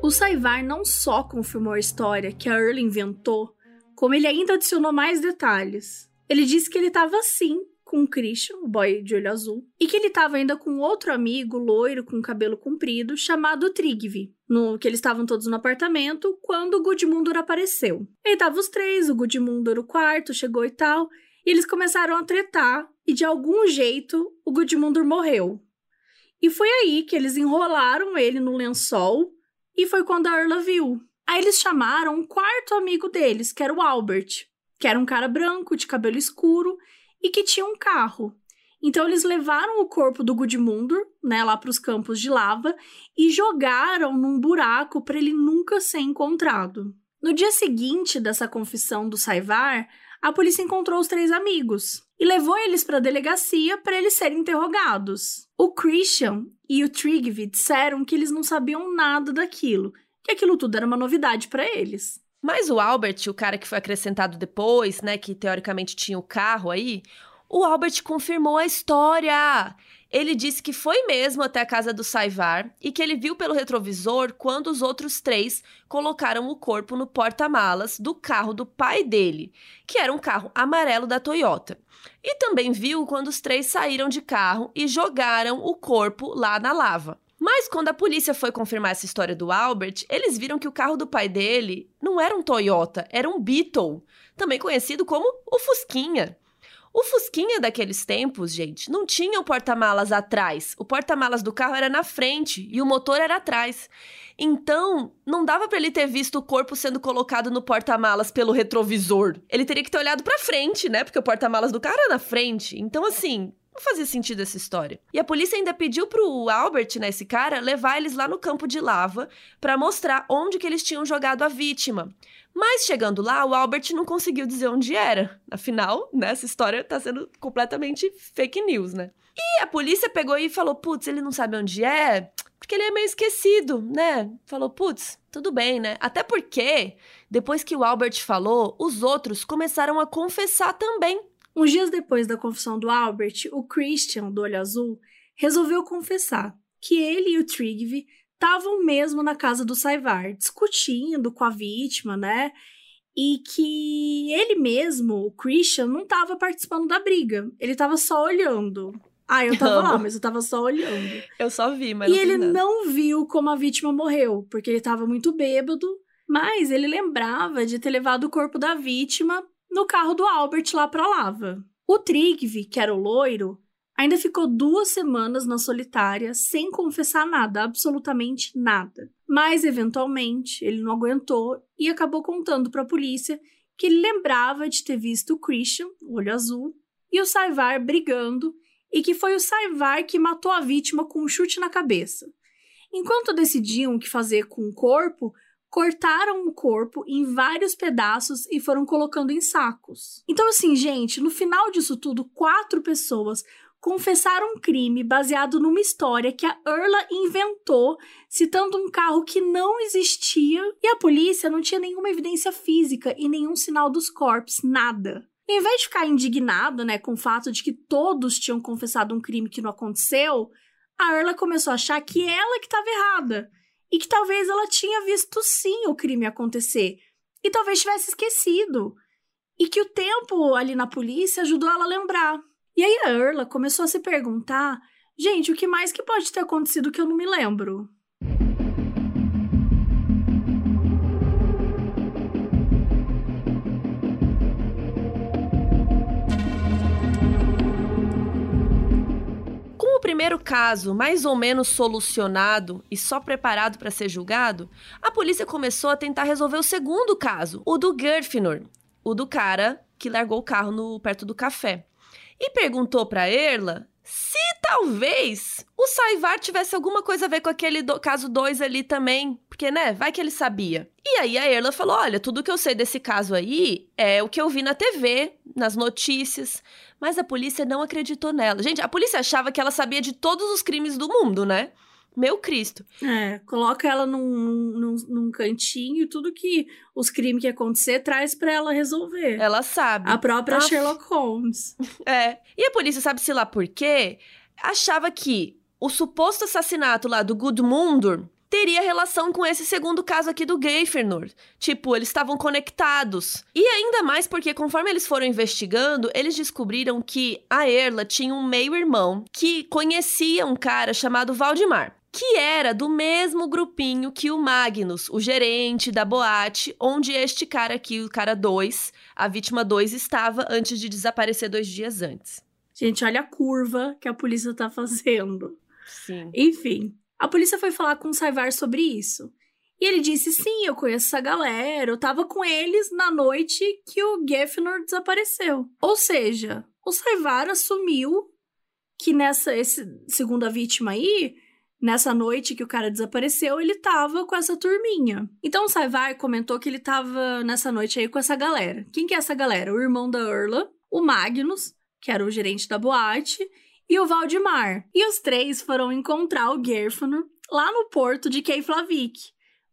O Saivar não só confirmou a história que a Earl inventou, como ele ainda adicionou mais detalhes. Ele disse que ele estava assim com o Christian, o boy de olho azul, e que ele estava ainda com outro amigo loiro com cabelo comprido chamado Trigvi, no que eles estavam todos no apartamento quando o Gudmundur apareceu. E estavam os três, o Gudmundur o quarto chegou e tal, e eles começaram a tretar e de algum jeito o Gudmundur morreu. E foi aí que eles enrolaram ele no lençol e foi quando a Erla viu. Aí eles chamaram um quarto amigo deles, que era o Albert, que era um cara branco, de cabelo escuro e que tinha um carro. Então eles levaram o corpo do Gudmundur, né, lá para os campos de lava e jogaram num buraco para ele nunca ser encontrado. No dia seguinte dessa confissão do Saivar, a polícia encontrou os três amigos e levou eles para a delegacia para eles serem interrogados. O Christian e o Trigvi disseram que eles não sabiam nada daquilo, que aquilo tudo era uma novidade para eles. Mas o Albert, o cara que foi acrescentado depois, né, que teoricamente tinha o carro aí, o Albert confirmou a história. Ele disse que foi mesmo até a casa do Saivar e que ele viu pelo retrovisor quando os outros três colocaram o corpo no porta-malas do carro do pai dele, que era um carro amarelo da Toyota. E também viu quando os três saíram de carro e jogaram o corpo lá na lava. Mas quando a polícia foi confirmar essa história do Albert, eles viram que o carro do pai dele não era um Toyota, era um Beetle, também conhecido como o Fusquinha. O Fusquinha daqueles tempos, gente, não tinha o porta-malas atrás. O porta-malas do carro era na frente e o motor era atrás. Então, não dava para ele ter visto o corpo sendo colocado no porta-malas pelo retrovisor. Ele teria que ter olhado para frente, né? Porque o porta-malas do carro era na frente. Então, assim, não fazia sentido essa história. E a polícia ainda pediu pro Albert, né, esse cara, levar eles lá no campo de lava para mostrar onde que eles tinham jogado a vítima. Mas chegando lá, o Albert não conseguiu dizer onde era. Afinal, né, essa história tá sendo completamente fake news, né? E a polícia pegou e falou: "Putz, ele não sabe onde é, porque ele é meio esquecido, né?" Falou: "Putz, tudo bem, né? Até porque depois que o Albert falou, os outros começaram a confessar também Uns dias depois da confissão do Albert, o Christian, do olho azul, resolveu confessar que ele e o Trigve estavam mesmo na casa do Saivar, discutindo com a vítima, né? E que ele mesmo, o Christian, não estava participando da briga. Ele estava só olhando. Ah, eu tava lá, mas eu tava só olhando. Eu só vi, mas E ele não viu como a vítima morreu, porque ele tava muito bêbado, mas ele lembrava de ter levado o corpo da vítima no carro do Albert lá pra lava. O Trigve, que era o loiro, ainda ficou duas semanas na solitária sem confessar nada, absolutamente nada. Mas, eventualmente, ele não aguentou e acabou contando para a polícia que ele lembrava de ter visto o Christian, olho azul, e o Saivar brigando e que foi o Saivar que matou a vítima com um chute na cabeça. Enquanto decidiam o que fazer com o corpo, cortaram o corpo em vários pedaços e foram colocando em sacos. Então, assim, gente, no final disso tudo, quatro pessoas confessaram um crime baseado numa história que a Erla inventou, citando um carro que não existia, e a polícia não tinha nenhuma evidência física e nenhum sinal dos corpos, nada. Em vez de ficar indignado, né, com o fato de que todos tinham confessado um crime que não aconteceu, a Erla começou a achar que ela que estava errada e que talvez ela tinha visto sim o crime acontecer e talvez tivesse esquecido e que o tempo ali na polícia ajudou ela a lembrar. E aí a Erla começou a se perguntar: gente, o que mais que pode ter acontecido que eu não me lembro? Primeiro caso mais ou menos solucionado e só preparado para ser julgado, a polícia começou a tentar resolver o segundo caso, o do Gerfinor, o do cara que largou o carro no, perto do café e perguntou para Erla se talvez o Saivar tivesse alguma coisa a ver com aquele do, caso 2 ali também, porque, né, vai que ele sabia. E aí a Erla falou: olha, tudo que eu sei desse caso aí é o que eu vi na TV, nas notícias, mas a polícia não acreditou nela. Gente, a polícia achava que ela sabia de todos os crimes do mundo, né? Meu Cristo. É, coloca ela num, num, num cantinho e tudo que os crimes que acontecer traz para ela resolver. Ela sabe. A própria Aff. Sherlock Holmes. É. E a polícia sabe-se lá por quê? Achava que o suposto assassinato lá do Gudmundur teria relação com esse segundo caso aqui do Geifernur. Tipo, eles estavam conectados. E ainda mais porque, conforme eles foram investigando, eles descobriram que a Erla tinha um meio-irmão que conhecia um cara chamado Valdemar que era do mesmo grupinho que o Magnus, o gerente da boate, onde este cara aqui, o cara 2, a vítima 2, estava antes de desaparecer dois dias antes. Gente, olha a curva que a polícia tá fazendo. Sim. Enfim, a polícia foi falar com o Saivar sobre isso. E ele disse: sim, eu conheço essa galera, eu tava com eles na noite que o Gefnor desapareceu. Ou seja, o Saivar assumiu que nessa esse, segunda vítima aí nessa noite que o cara desapareceu, ele tava com essa turminha. Então o Saivar comentou que ele tava nessa noite aí com essa galera. Quem que é essa galera? O irmão da Erla, o Magnus, que era o gerente da boate, e o Valdemar. E os três foram encontrar o Gerfano lá no porto de Keflavik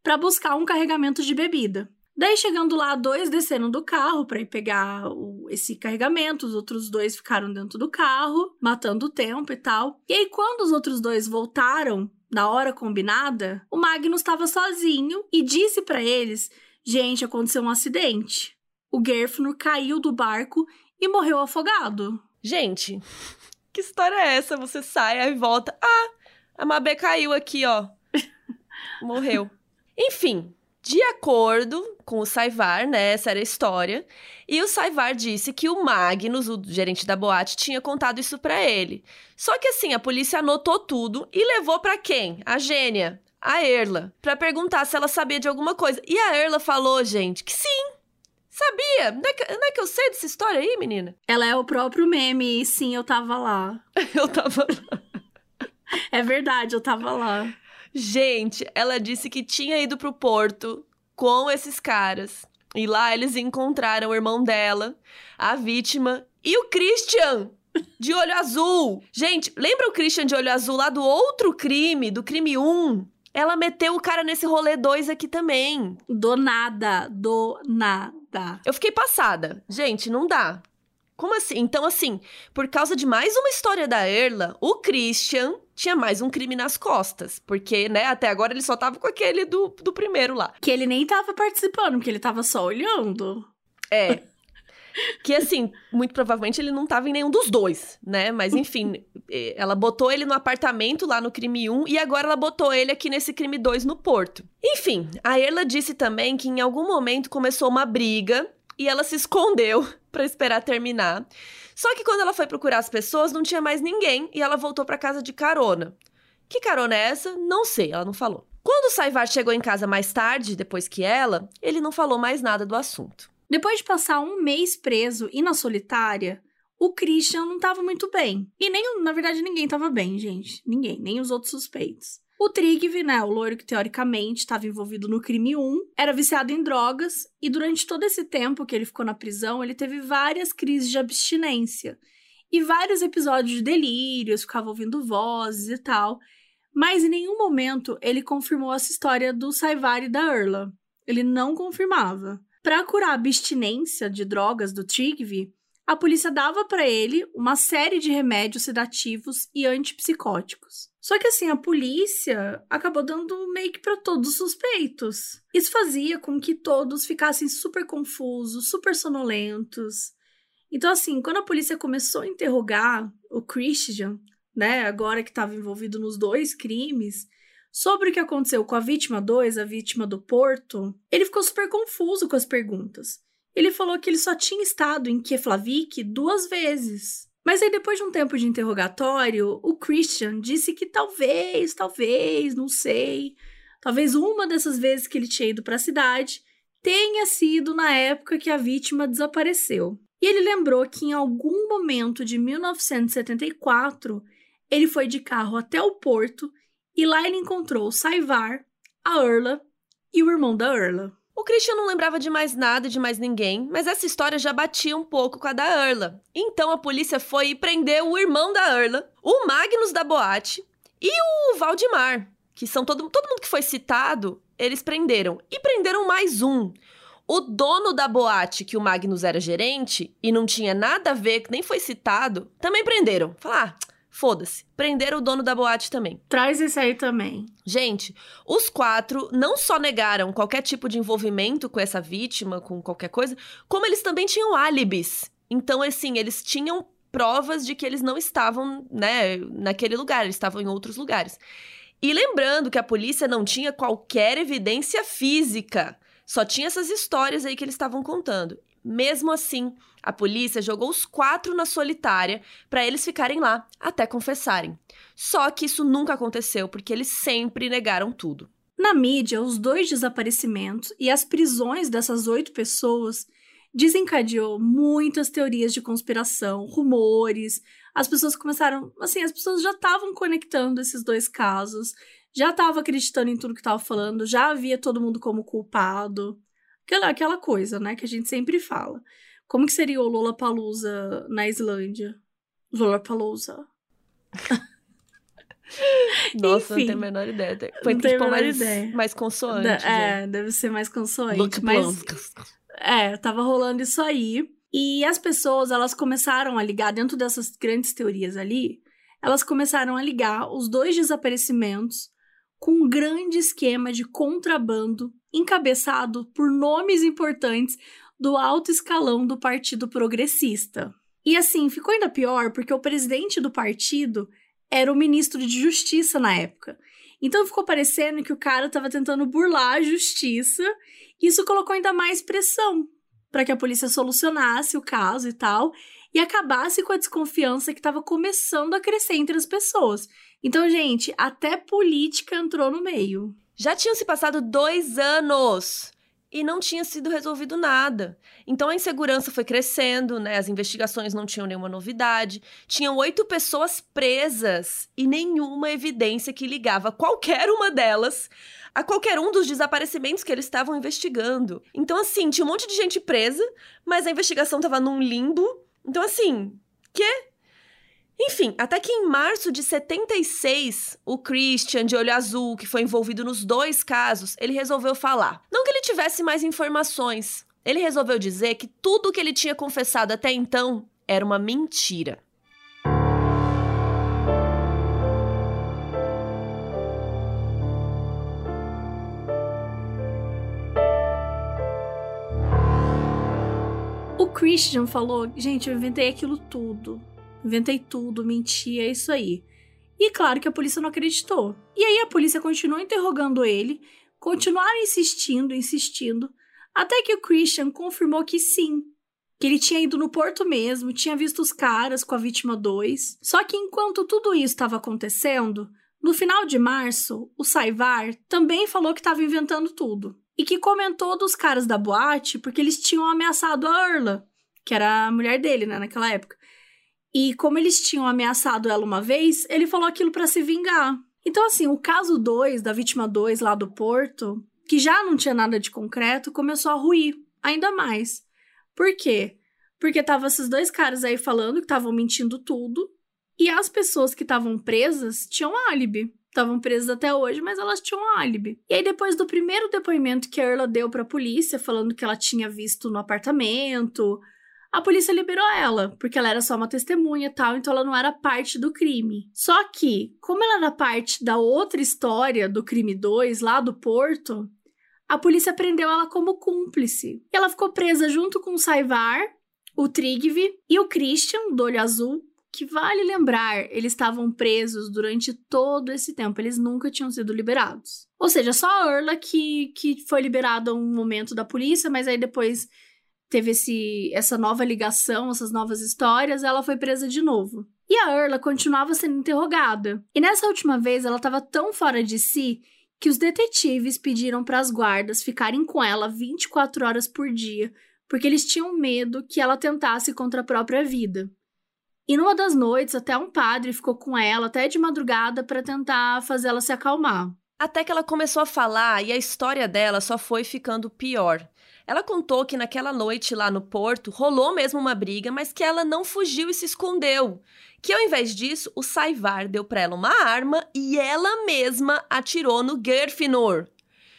para buscar um carregamento de bebida. Daí, chegando lá, dois desceram do carro para ir pegar o, esse carregamento, os outros dois ficaram dentro do carro, matando o tempo e tal. E aí, quando os outros dois voltaram, na hora combinada, o Magnus estava sozinho e disse para eles: Gente, aconteceu um acidente. O Gerfnur caiu do barco e morreu afogado. Gente, que história é essa? Você sai e volta. Ah, a Mabê caiu aqui, ó. Morreu. Enfim, de acordo com o Saivar, né? Essa era a história. E o Saivar disse que o Magnus, o gerente da boate, tinha contado isso para ele. Só que assim, a polícia anotou tudo e levou para quem? A gênia, a Erla, para perguntar se ela sabia de alguma coisa. E a Erla falou, gente, que sim. Sabia? Não é, que, não é que eu sei dessa história aí, menina? Ela é o próprio meme, sim, eu tava lá. eu tava lá. É verdade, eu tava lá. Gente, ela disse que tinha ido pro porto com esses caras. E lá eles encontraram o irmão dela, a vítima e o Christian de olho azul. Gente, lembra o Christian de olho azul lá do outro crime, do crime 1? Ela meteu o cara nesse rolê 2 aqui também. Do nada, do nada. Eu fiquei passada. Gente, não dá. Como assim? Então, assim, por causa de mais uma história da Erla, o Christian tinha mais um crime nas costas. Porque, né, até agora ele só tava com aquele do, do primeiro lá. Que ele nem tava participando, porque ele tava só olhando. É. que assim, muito provavelmente ele não tava em nenhum dos dois, né? Mas enfim, é, ela botou ele no apartamento lá no crime 1 e agora ela botou ele aqui nesse crime 2 no Porto. Enfim, a Erla disse também que em algum momento começou uma briga e ela se escondeu para esperar terminar. Só que quando ela foi procurar as pessoas, não tinha mais ninguém e ela voltou para casa de carona. Que carona é essa? Não sei, ela não falou. Quando o Saivar chegou em casa mais tarde, depois que ela, ele não falou mais nada do assunto. Depois de passar um mês preso e na solitária, o Christian não estava muito bem. E nem, na verdade, ninguém estava bem, gente. Ninguém, nem os outros suspeitos. O Trigve, né, o loiro que teoricamente estava envolvido no crime 1, era viciado em drogas e durante todo esse tempo que ele ficou na prisão, ele teve várias crises de abstinência e vários episódios de delírios, ficava ouvindo vozes e tal. Mas em nenhum momento ele confirmou essa história do Saivar e da Erla. Ele não confirmava. Para curar a abstinência de drogas do Trigve, a polícia dava para ele uma série de remédios sedativos e antipsicóticos. Só que assim, a polícia acabou dando meio que para todos os suspeitos. Isso fazia com que todos ficassem super confusos, super sonolentos. Então assim, quando a polícia começou a interrogar o Christian, né, agora que estava envolvido nos dois crimes, sobre o que aconteceu com a vítima 2, a vítima do Porto, ele ficou super confuso com as perguntas. Ele falou que ele só tinha estado em Keflavik duas vezes. Mas aí, depois de um tempo de interrogatório, o Christian disse que talvez, talvez, não sei, talvez uma dessas vezes que ele tinha ido para a cidade tenha sido na época que a vítima desapareceu. E ele lembrou que em algum momento de 1974 ele foi de carro até o porto e lá ele encontrou o Saivar, a Erla e o irmão da Erla. O Christian não lembrava de mais nada de mais ninguém, mas essa história já batia um pouco com a da Erla. Então a polícia foi e prendeu o irmão da Erla, o Magnus da boate e o Valdemar, que são todo, todo mundo que foi citado, eles prenderam. E prenderam mais um. O dono da boate, que o Magnus era gerente e não tinha nada a ver, que nem foi citado, também prenderam. Falar, ah, Foda-se. Prenderam o dono da boate também. Traz esse aí também. Gente, os quatro não só negaram qualquer tipo de envolvimento com essa vítima, com qualquer coisa, como eles também tinham álibis. Então, assim, eles tinham provas de que eles não estavam, né, naquele lugar, eles estavam em outros lugares. E lembrando que a polícia não tinha qualquer evidência física, só tinha essas histórias aí que eles estavam contando. Mesmo assim, a polícia jogou os quatro na solitária para eles ficarem lá até confessarem. Só que isso nunca aconteceu porque eles sempre negaram tudo. Na mídia, os dois desaparecimentos e as prisões dessas oito pessoas desencadeou muitas teorias de conspiração, rumores. As pessoas começaram, assim, as pessoas já estavam conectando esses dois casos, já estavam acreditando em tudo que estava falando, já havia todo mundo como culpado. Aquela, aquela coisa, né, que a gente sempre fala. Como que seria o Lollapalooza na Islândia? Lollapalooza. Nossa, Enfim, não tenho a menor ideia. Foi tipo mais, ideia. mais consoante. Da, é, deve ser mais consoante. mas, é, tava rolando isso aí. E as pessoas, elas começaram a ligar, dentro dessas grandes teorias ali, elas começaram a ligar os dois desaparecimentos com um grande esquema de contrabando encabeçado por nomes importantes do alto escalão do Partido Progressista. E assim, ficou ainda pior porque o presidente do partido era o ministro de Justiça na época. Então ficou parecendo que o cara estava tentando burlar a justiça, e isso colocou ainda mais pressão para que a polícia solucionasse o caso e tal, e acabasse com a desconfiança que estava começando a crescer entre as pessoas. Então, gente, até política entrou no meio. Já tinham se passado dois anos e não tinha sido resolvido nada. Então a insegurança foi crescendo, né? As investigações não tinham nenhuma novidade. Tinham oito pessoas presas e nenhuma evidência que ligava qualquer uma delas a qualquer um dos desaparecimentos que eles estavam investigando. Então, assim, tinha um monte de gente presa, mas a investigação estava num limbo. Então, assim, que? Enfim, até que em março de 76, o Christian de olho azul, que foi envolvido nos dois casos, ele resolveu falar. Tivesse mais informações, ele resolveu dizer que tudo o que ele tinha confessado até então era uma mentira. O Christian falou: gente, eu inventei aquilo tudo. Inventei tudo, menti, é isso aí. E claro que a polícia não acreditou. E aí a polícia continuou interrogando ele, continuaram insistindo, insistindo, até que o Christian confirmou que sim, que ele tinha ido no porto mesmo, tinha visto os caras com a vítima 2. Só que enquanto tudo isso estava acontecendo, no final de março, o Saivar também falou que estava inventando tudo. E que comentou dos caras da boate porque eles tinham ameaçado a Erla, que era a mulher dele, né, naquela época. E como eles tinham ameaçado ela uma vez, ele falou aquilo para se vingar. Então, assim, o caso 2, da vítima 2 lá do Porto, que já não tinha nada de concreto, começou a ruir ainda mais. Por quê? Porque tava esses dois caras aí falando que estavam mentindo tudo, e as pessoas que estavam presas tinham álibi. Estavam presas até hoje, mas elas tinham álibi. E aí, depois do primeiro depoimento que a Erla deu pra polícia, falando que ela tinha visto no apartamento, a polícia liberou ela, porque ela era só uma testemunha e tal, então ela não era parte do crime. Só que, como ela era parte da outra história do crime 2, lá do Porto, a polícia prendeu ela como cúmplice. E ela ficou presa junto com o Saivar, o Trigvi e o Christian, do olho azul, que vale lembrar, eles estavam presos durante todo esse tempo, eles nunca tinham sido liberados. Ou seja, só a Urla que, que foi liberada um momento da polícia, mas aí depois teve esse, essa nova ligação, essas novas histórias, ela foi presa de novo. E a Urla continuava sendo interrogada. E nessa última vez ela estava tão fora de si que os detetives pediram para as guardas ficarem com ela 24 horas por dia, porque eles tinham medo que ela tentasse contra a própria vida. E numa das noites, até um padre ficou com ela até de madrugada para tentar fazer ela se acalmar. Até que ela começou a falar e a história dela só foi ficando pior. Ela contou que naquela noite lá no porto rolou mesmo uma briga, mas que ela não fugiu e se escondeu. Que ao invés disso, o Saivar deu para ela uma arma e ela mesma atirou no Gerfinor.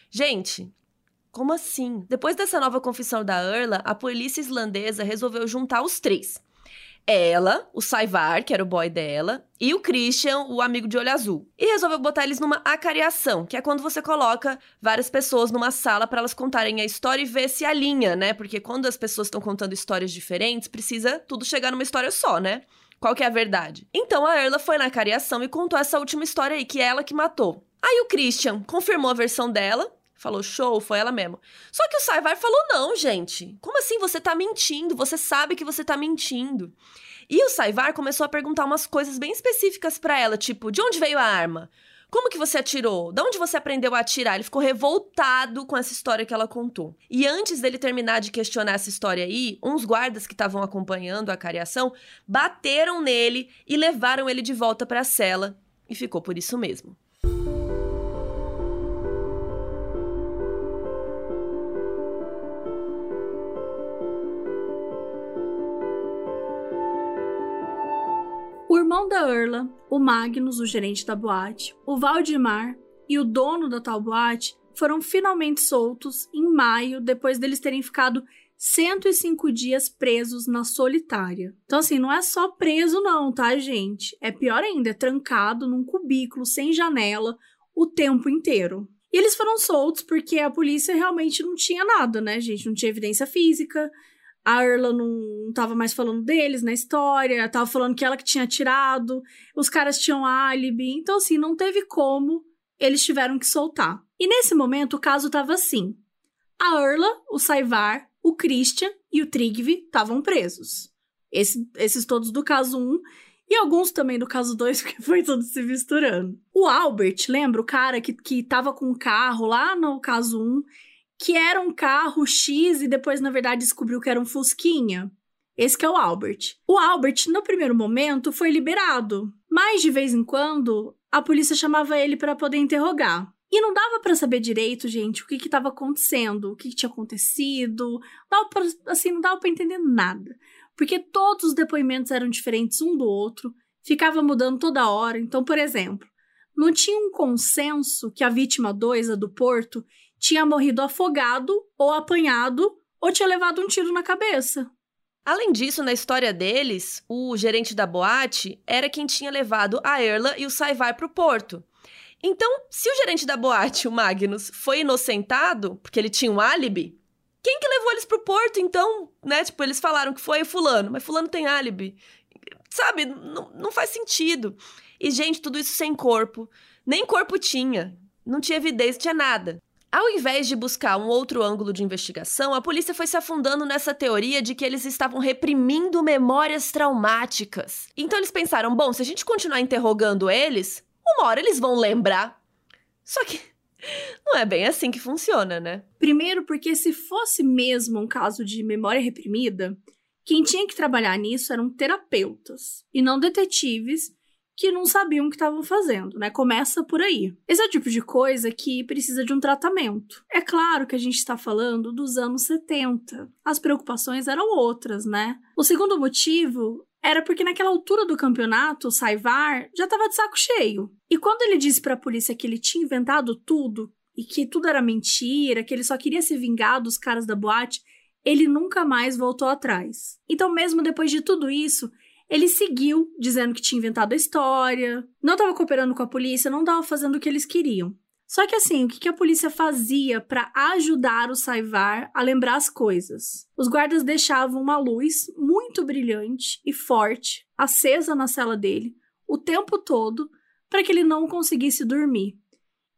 Gente, como assim? Depois dessa nova confissão da Erla, a polícia islandesa resolveu juntar os três. Ela, o Saivar, que era o boy dela, e o Christian, o amigo de olho azul. E resolveu botar eles numa acariação, que é quando você coloca várias pessoas numa sala para elas contarem a história e ver se alinha, né? Porque quando as pessoas estão contando histórias diferentes, precisa tudo chegar numa história só, né? Qual que é a verdade? Então a Erla foi na cariação e contou essa última história aí, que é ela que matou. Aí o Christian confirmou a versão dela, falou show, foi ela mesmo. Só que o Saivar falou não, gente. Como assim você tá mentindo? Você sabe que você tá mentindo. E o Saivar começou a perguntar umas coisas bem específicas para ela, tipo, de onde veio a arma? Como que você atirou? De onde você aprendeu a atirar? Ele ficou revoltado com essa história que ela contou. E antes dele terminar de questionar essa história aí, uns guardas que estavam acompanhando a cariação bateram nele e levaram ele de volta para a cela. E ficou por isso mesmo. Irmão da Erla, o Magnus, o gerente da boate, o Valdemar e o dono da tal boate foram finalmente soltos em maio, depois deles terem ficado 105 dias presos na solitária. Então, assim, não é só preso, não, tá, gente? É pior ainda, é trancado num cubículo sem janela o tempo inteiro. E eles foram soltos porque a polícia realmente não tinha nada, né, gente? Não tinha evidência física, a Erla não tava mais falando deles na história, tava falando que ela que tinha tirado, os caras tinham álibi, então assim, não teve como, eles tiveram que soltar. E nesse momento o caso tava assim: a Erla, o Saivar, o Christian e o Trigvi estavam presos. Esse, esses todos do caso 1 e alguns também do caso 2, porque foi tudo se misturando. O Albert, lembra o cara que, que tava com o carro lá no caso 1 que era um carro X e depois, na verdade, descobriu que era um Fusquinha. Esse que é o Albert. O Albert, no primeiro momento, foi liberado, mas de vez em quando a polícia chamava ele para poder interrogar. E não dava para saber direito, gente, o que estava acontecendo, o que, que, tinha acontecido. Não pra, assim, não dava para entender nada. Porque todos os depoimentos eram diferentes um do outro, ficava mudando toda hora. Então, por exemplo, não tinha um consenso que a vítima 2, a do Porto, tinha morrido afogado ou apanhado ou tinha levado um tiro na cabeça. Além disso, na história deles, o gerente da boate era quem tinha levado a Erla e o Saivai para o porto. Então, se o gerente da boate, o Magnus, foi inocentado porque ele tinha um álibi, quem que levou eles para o porto, então? Né? Tipo, eles falaram que foi o fulano, mas fulano tem álibi. Sabe, não, não faz sentido. E, gente, tudo isso sem corpo. Nem corpo tinha. Não tinha evidência, tinha nada. Ao invés de buscar um outro ângulo de investigação, a polícia foi se afundando nessa teoria de que eles estavam reprimindo memórias traumáticas. Então eles pensaram: bom, se a gente continuar interrogando eles, uma hora eles vão lembrar. Só que não é bem assim que funciona, né? Primeiro, porque se fosse mesmo um caso de memória reprimida, quem tinha que trabalhar nisso eram terapeutas e não detetives que não sabiam o que estavam fazendo, né? Começa por aí. Esse é o tipo de coisa que precisa de um tratamento. É claro que a gente está falando dos anos 70. As preocupações eram outras, né? O segundo motivo era porque naquela altura do campeonato, o Saivar já estava de saco cheio. E quando ele disse para a polícia que ele tinha inventado tudo e que tudo era mentira, que ele só queria se vingar dos caras da boate, ele nunca mais voltou atrás. Então, mesmo depois de tudo isso, ele seguiu dizendo que tinha inventado a história, não estava cooperando com a polícia, não estava fazendo o que eles queriam. Só que assim, o que a polícia fazia para ajudar o Saivar a lembrar as coisas? Os guardas deixavam uma luz muito brilhante e forte acesa na cela dele o tempo todo para que ele não conseguisse dormir.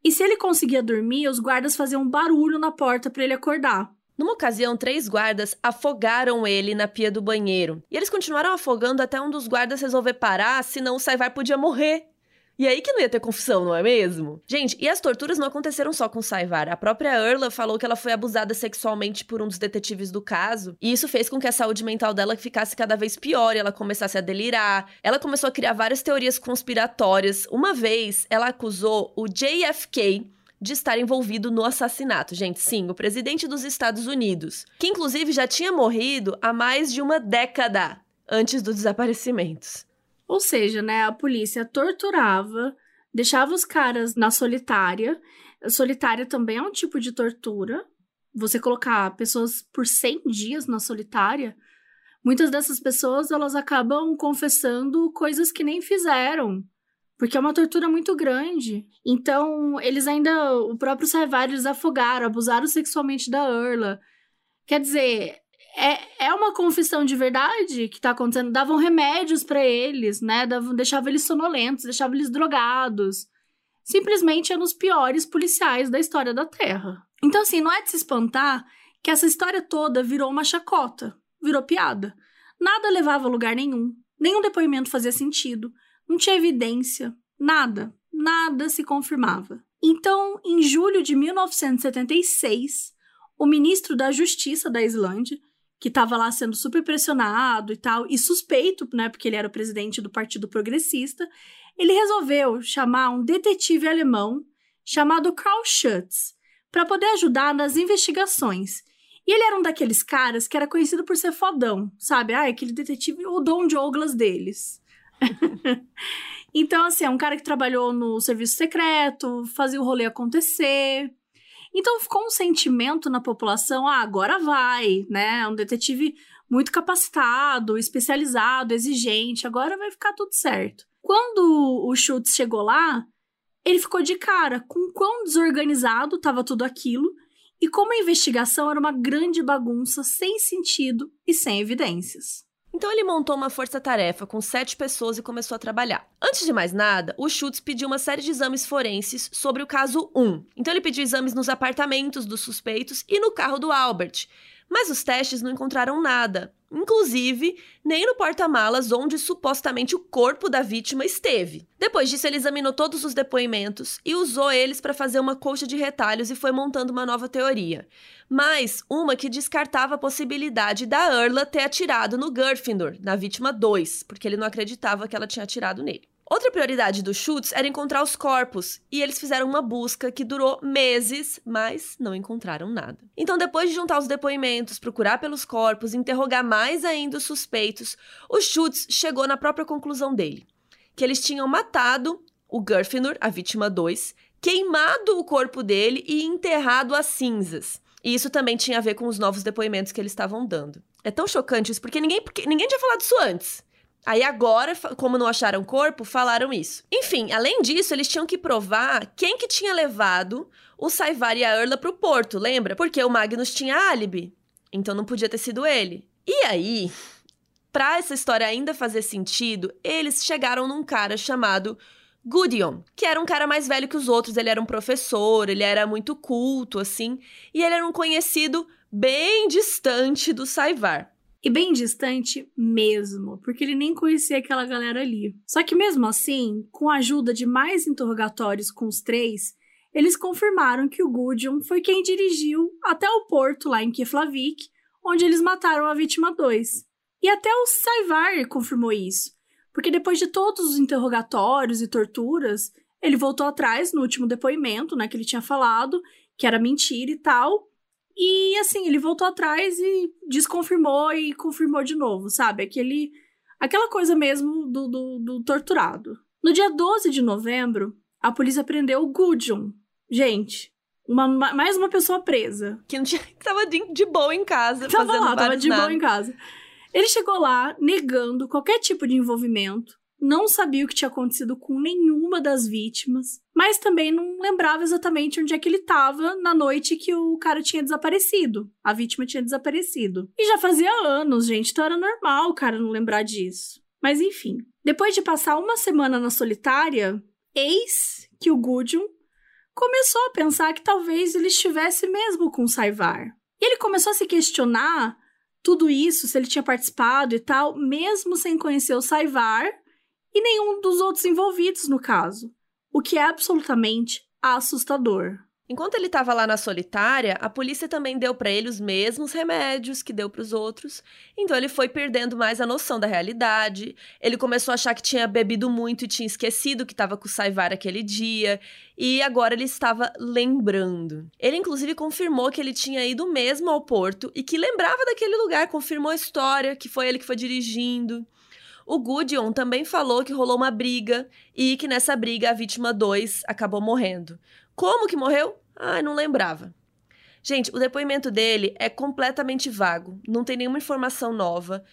E se ele conseguia dormir, os guardas faziam um barulho na porta para ele acordar. Numa ocasião, três guardas afogaram ele na pia do banheiro. E eles continuaram afogando até um dos guardas resolver parar, senão o Saivar podia morrer. E aí que não ia ter confusão, não é mesmo? Gente, e as torturas não aconteceram só com Saivar. A própria Erla falou que ela foi abusada sexualmente por um dos detetives do caso, e isso fez com que a saúde mental dela ficasse cada vez pior e ela começasse a delirar. Ela começou a criar várias teorias conspiratórias. Uma vez, ela acusou o JFK de estar envolvido no assassinato. Gente, sim, o presidente dos Estados Unidos, que inclusive já tinha morrido há mais de uma década antes dos desaparecimentos. Ou seja, né, a polícia torturava, deixava os caras na solitária. Solitária também é um tipo de tortura. Você colocar pessoas por 100 dias na solitária, muitas dessas pessoas elas acabam confessando coisas que nem fizeram porque é uma tortura muito grande. Então, eles ainda, o próprio Saivar, eles afogaram, abusaram sexualmente da Erla. Quer dizer, é, é uma confissão de verdade que tá acontecendo. Davam remédios para eles, né? Davam, deixavam eles sonolentos, deixavam eles drogados. Simplesmente eram os piores policiais da história da Terra. Então, assim, não é de se espantar que essa história toda virou uma chacota, virou piada. Nada levava a lugar nenhum, nenhum depoimento fazia sentido. Não tinha evidência, nada, nada se confirmava. Então, em julho de 1976, o ministro da Justiça da Islândia, que estava lá sendo super pressionado e tal, e suspeito, né, porque ele era o presidente do Partido Progressista, ele resolveu chamar um detetive alemão chamado Karl Schutz para poder ajudar nas investigações. E ele era um daqueles caras que era conhecido por ser fodão, sabe? Ah, aquele detetive, o Don Douglas deles. então, assim, é um cara que trabalhou no serviço secreto, fazia o rolê acontecer. Então ficou um sentimento na população, ah, agora vai, né? É um detetive muito capacitado, especializado, exigente, agora vai ficar tudo certo. Quando o Schultz chegou lá, ele ficou de cara com quão desorganizado estava tudo aquilo e como a investigação era uma grande bagunça sem sentido e sem evidências. Então ele montou uma força-tarefa com sete pessoas e começou a trabalhar. Antes de mais nada, o Schutz pediu uma série de exames forenses sobre o caso 1. Então ele pediu exames nos apartamentos dos suspeitos e no carro do Albert. Mas os testes não encontraram nada, inclusive nem no porta-malas onde supostamente o corpo da vítima esteve. Depois disso, ele examinou todos os depoimentos e usou eles para fazer uma colcha de retalhos e foi montando uma nova teoria. Mas uma que descartava a possibilidade da Erla ter atirado no Gryffindor, na vítima 2, porque ele não acreditava que ela tinha atirado nele. Outra prioridade dos chutes era encontrar os corpos, e eles fizeram uma busca que durou meses, mas não encontraram nada. Então, depois de juntar os depoimentos, procurar pelos corpos, interrogar mais ainda os suspeitos, o Schutz chegou na própria conclusão dele: que eles tinham matado o Gryffindor, a vítima 2, queimado o corpo dele e enterrado as cinzas. E isso também tinha a ver com os novos depoimentos que eles estavam dando. É tão chocante isso, porque ninguém, porque ninguém tinha falado isso antes. Aí agora, como não acharam corpo, falaram isso. Enfim, além disso, eles tinham que provar quem que tinha levado o Saivar e a Erla pro porto, lembra? Porque o Magnus tinha álibi. Então não podia ter sido ele. E aí, pra essa história ainda fazer sentido, eles chegaram num cara chamado Gudion, que era um cara mais velho que os outros, ele era um professor, ele era muito culto, assim, e ele era um conhecido bem distante do Saivar. E bem distante mesmo, porque ele nem conhecia aquela galera ali. Só que mesmo assim, com a ajuda de mais interrogatórios com os três, eles confirmaram que o Gudjon foi quem dirigiu até o porto lá em Keflavik, onde eles mataram a vítima 2. E até o Saivar confirmou isso. Porque depois de todos os interrogatórios e torturas, ele voltou atrás no último depoimento, né, que ele tinha falado, que era mentira e tal. E assim, ele voltou atrás e desconfirmou e confirmou de novo, sabe? Aquele, aquela coisa mesmo do, do, do torturado. No dia 12 de novembro, a polícia prendeu o Gudjon. Gente, uma, mais uma pessoa presa. Que não tinha, tava de, de boa em casa. Tava lá, tava de nada. boa em casa. Ele chegou lá negando qualquer tipo de envolvimento, não sabia o que tinha acontecido com nenhuma das vítimas, mas também não lembrava exatamente onde é que ele estava na noite que o cara tinha desaparecido. A vítima tinha desaparecido. E já fazia anos, gente, então era normal o cara não lembrar disso. Mas enfim, depois de passar uma semana na solitária, eis que o Gudjon começou a pensar que talvez ele estivesse mesmo com o Saivar. E ele começou a se questionar tudo isso, se ele tinha participado e tal, mesmo sem conhecer o Saivar e nenhum dos outros envolvidos no caso, o que é absolutamente assustador. Enquanto ele estava lá na solitária, a polícia também deu para ele os mesmos remédios que deu para os outros. Então ele foi perdendo mais a noção da realidade. Ele começou a achar que tinha bebido muito e tinha esquecido que estava com o Saivar aquele dia. E agora ele estava lembrando. Ele inclusive confirmou que ele tinha ido mesmo ao porto e que lembrava daquele lugar, confirmou a história, que foi ele que foi dirigindo. O Gudjon também falou que rolou uma briga e que nessa briga a vítima 2 acabou morrendo. Como que morreu? Ah, não lembrava. Gente, o depoimento dele é completamente vago, não tem nenhuma informação nova.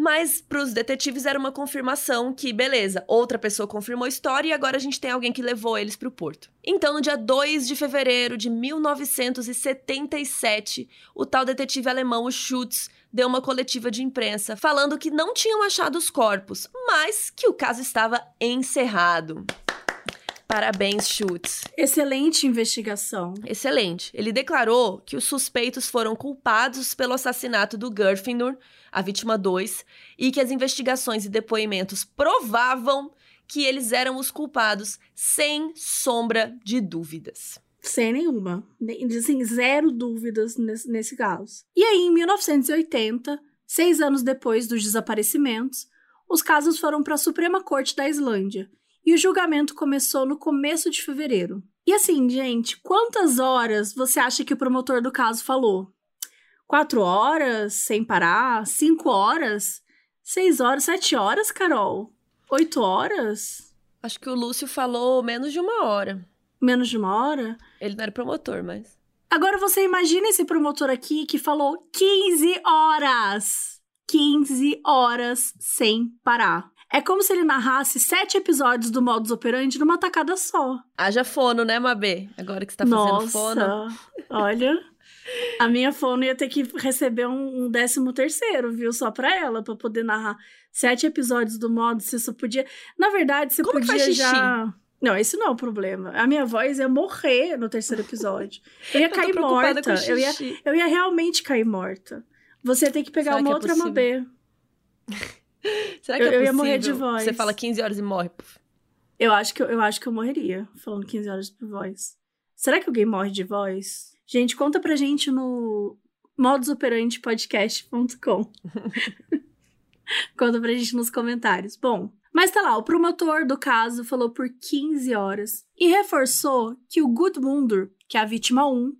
Mas para os detetives era uma confirmação que, beleza, outra pessoa confirmou a história e agora a gente tem alguém que levou eles para o porto. Então, no dia 2 de fevereiro de 1977, o tal detetive alemão, o Schutz, deu uma coletiva de imprensa falando que não tinham achado os corpos, mas que o caso estava encerrado. Parabéns, Schutz. Excelente investigação. Excelente. Ele declarou que os suspeitos foram culpados pelo assassinato do Gerfinur, a vítima 2, e que as investigações e depoimentos provavam que eles eram os culpados sem sombra de dúvidas. Sem nenhuma. Assim, zero dúvidas nesse, nesse caso. E aí, em 1980, seis anos depois dos desaparecimentos, os casos foram para a Suprema Corte da Islândia e o julgamento começou no começo de fevereiro. E assim, gente, quantas horas você acha que o promotor do caso falou? Quatro horas sem parar? Cinco horas? Seis horas? Sete horas, Carol? Oito horas? Acho que o Lúcio falou menos de uma hora. Menos de uma hora? Ele não era promotor, mas. Agora você imagina esse promotor aqui que falou 15 horas! 15 horas sem parar. É como se ele narrasse sete episódios do modus operandi numa tacada só. Haja fono, né, Mabê? Agora que você tá fazendo Nossa, fono. olha. A minha fono ia ter que receber um, um décimo terceiro, viu? Só pra ela, pra poder narrar sete episódios do modo. Se isso podia. Na verdade, você Como podia já. Não, esse não é o problema. A minha voz ia morrer no terceiro episódio. Eu ia Eu cair morta. Eu ia, eu ia realmente cair morta. Você tem que pegar Será uma que é outra possível? Mabê. Será que Eu- é eu ia possível? morrer de voz. Você fala 15 horas e morre. Eu acho que eu, eu acho que eu morreria falando 15 horas por voz. Será que alguém morre de voz? Gente, conta pra gente no modusoperantepodcast.com. conta pra gente nos comentários. Bom, mas tá lá, o promotor do caso falou por 15 horas e reforçou que o Gudmundur, que é a vítima 1,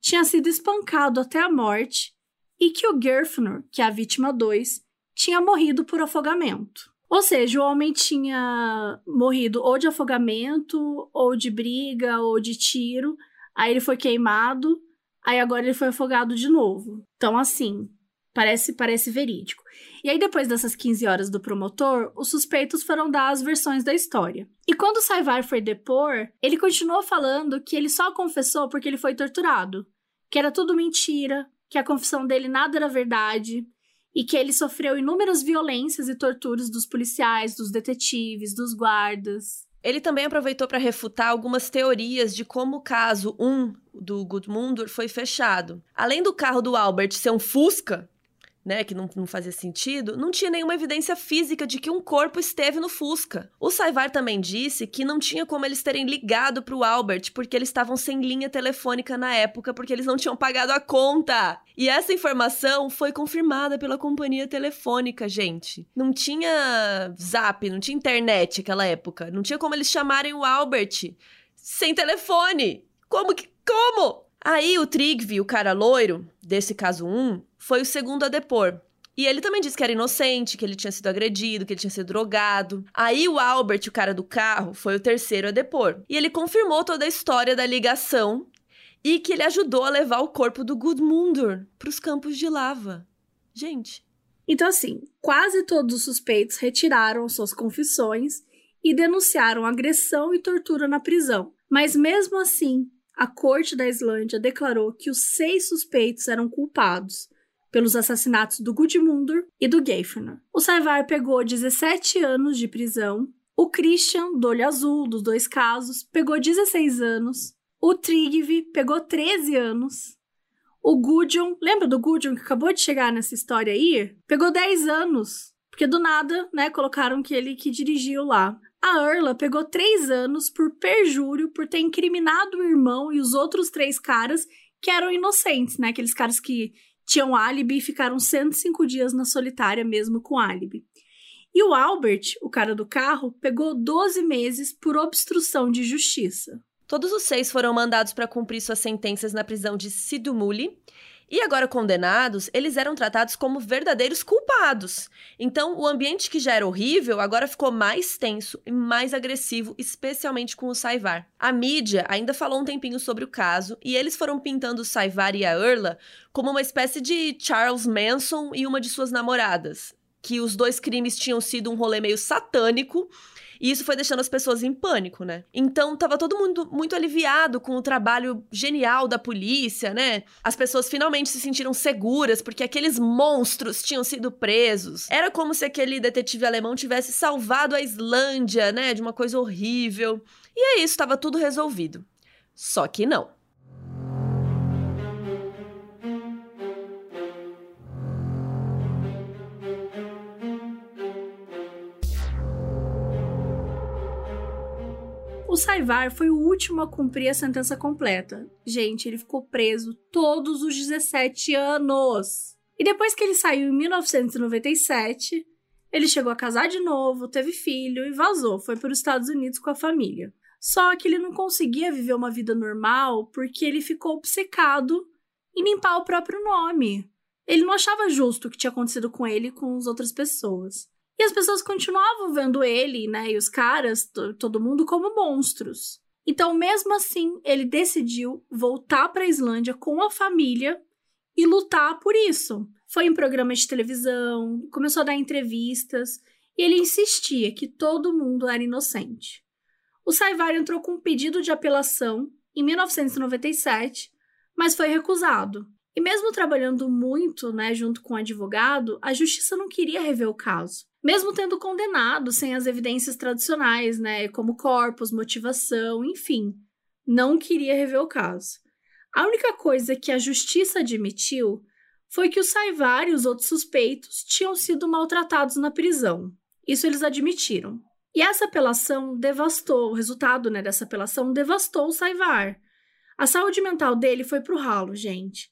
tinha sido espancado até a morte e que o Gerfnur, que é a vítima 2, tinha morrido por afogamento. Ou seja, o homem tinha morrido ou de afogamento, ou de briga, ou de tiro. Aí ele foi queimado, aí agora ele foi afogado de novo. Então, assim, parece, parece verídico. E aí, depois dessas 15 horas do promotor, os suspeitos foram dar as versões da história. E quando o Saivar foi depor, ele continuou falando que ele só confessou porque ele foi torturado. Que era tudo mentira, que a confissão dele nada era verdade e que ele sofreu inúmeras violências e torturas dos policiais, dos detetives, dos guardas. Ele também aproveitou para refutar algumas teorias de como o caso 1 do Gudmundur foi fechado. Além do carro do Albert ser um Fusca, né, que não, não, fazia sentido, não tinha nenhuma evidência física de que um corpo esteve no Fusca. O Saivar também disse que não tinha como eles terem ligado para o Albert, porque eles estavam sem linha telefônica na época, porque eles não tinham pagado a conta. E essa informação foi confirmada pela companhia telefônica, gente. Não tinha zap, não tinha internet naquela época. Não tinha como eles chamarem o Albert sem telefone. Como que. Como? Aí o Trigvi, o cara loiro, desse caso 1, foi o segundo a depor. E ele também disse que era inocente, que ele tinha sido agredido, que ele tinha sido drogado. Aí o Albert, o cara do carro, foi o terceiro a depor. E ele confirmou toda a história da ligação e que ele ajudou a levar o corpo do Gudmundur para os campos de lava. Gente. Então, assim, quase todos os suspeitos retiraram suas confissões e denunciaram agressão e tortura na prisão. Mas mesmo assim, a corte da Islândia declarou que os seis suspeitos eram culpados pelos assassinatos do Gudmundur e do Geirfinnur. O Saivar pegou 17 anos de prisão. O Christian, do olho azul, dos dois casos, pegou 16 anos. O Trigvi pegou 13 anos. O Gudjon, lembra do Gudjon que acabou de chegar nessa história aí? Pegou 10 anos. Porque do nada, né, colocaram que ele que dirigiu lá. A Erla pegou três anos por perjúrio por ter incriminado o irmão e os outros três caras que eram inocentes, né? Aqueles caras que tinham álibi e ficaram 105 dias na solitária mesmo com álibi. E o Albert, o cara do carro, pegou 12 meses por obstrução de justiça. Todos os seis foram mandados para cumprir suas sentenças na prisão de Sidumuli e agora condenados, eles eram tratados como verdadeiros culpados. Então, o ambiente que já era horrível agora ficou mais tenso e mais agressivo, especialmente com o Saivar. A mídia ainda falou um tempinho sobre o caso e eles foram pintando o Saivar e a Erla como uma espécie de Charles Manson e uma de suas namoradas. Que os dois crimes tinham sido um rolê meio satânico e isso foi deixando as pessoas em pânico, né? Então tava todo mundo muito aliviado com o trabalho genial da polícia, né? As pessoas finalmente se sentiram seguras porque aqueles monstros tinham sido presos. Era como se aquele detetive alemão tivesse salvado a Islândia, né, de uma coisa horrível. E é isso, estava tudo resolvido. Só que não. Saivar foi o último a cumprir a sentença completa. Gente, ele ficou preso todos os 17 anos. E depois que ele saiu em 1997, ele chegou a casar de novo, teve filho e vazou, foi para os Estados Unidos com a família. Só que ele não conseguia viver uma vida normal porque ele ficou obcecado em limpar o próprio nome. Ele não achava justo o que tinha acontecido com ele e com as outras pessoas. E as pessoas continuavam vendo ele, né, e os caras, todo mundo como monstros. Então, mesmo assim, ele decidiu voltar para a Islândia com a família e lutar por isso. Foi em programas de televisão, começou a dar entrevistas e ele insistia que todo mundo era inocente. O Saivar entrou com um pedido de apelação em 1997, mas foi recusado. E mesmo trabalhando muito, né, junto com o advogado, a justiça não queria rever o caso mesmo tendo condenado sem as evidências tradicionais, né, como corpos, motivação, enfim, não queria rever o caso. A única coisa que a justiça admitiu foi que o Saivar e os outros suspeitos tinham sido maltratados na prisão. Isso eles admitiram. E essa apelação devastou, o resultado né, dessa apelação devastou o Saivar. A saúde mental dele foi pro ralo, gente.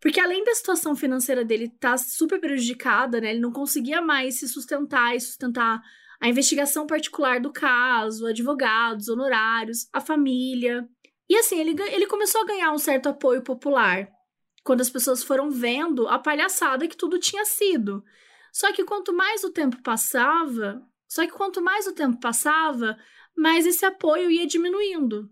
Porque além da situação financeira dele estar tá super prejudicada, né? Ele não conseguia mais se sustentar e sustentar a investigação particular do caso, advogados, honorários, a família. E assim, ele, ele começou a ganhar um certo apoio popular. Quando as pessoas foram vendo a palhaçada que tudo tinha sido. Só que quanto mais o tempo passava, só que quanto mais o tempo passava, mais esse apoio ia diminuindo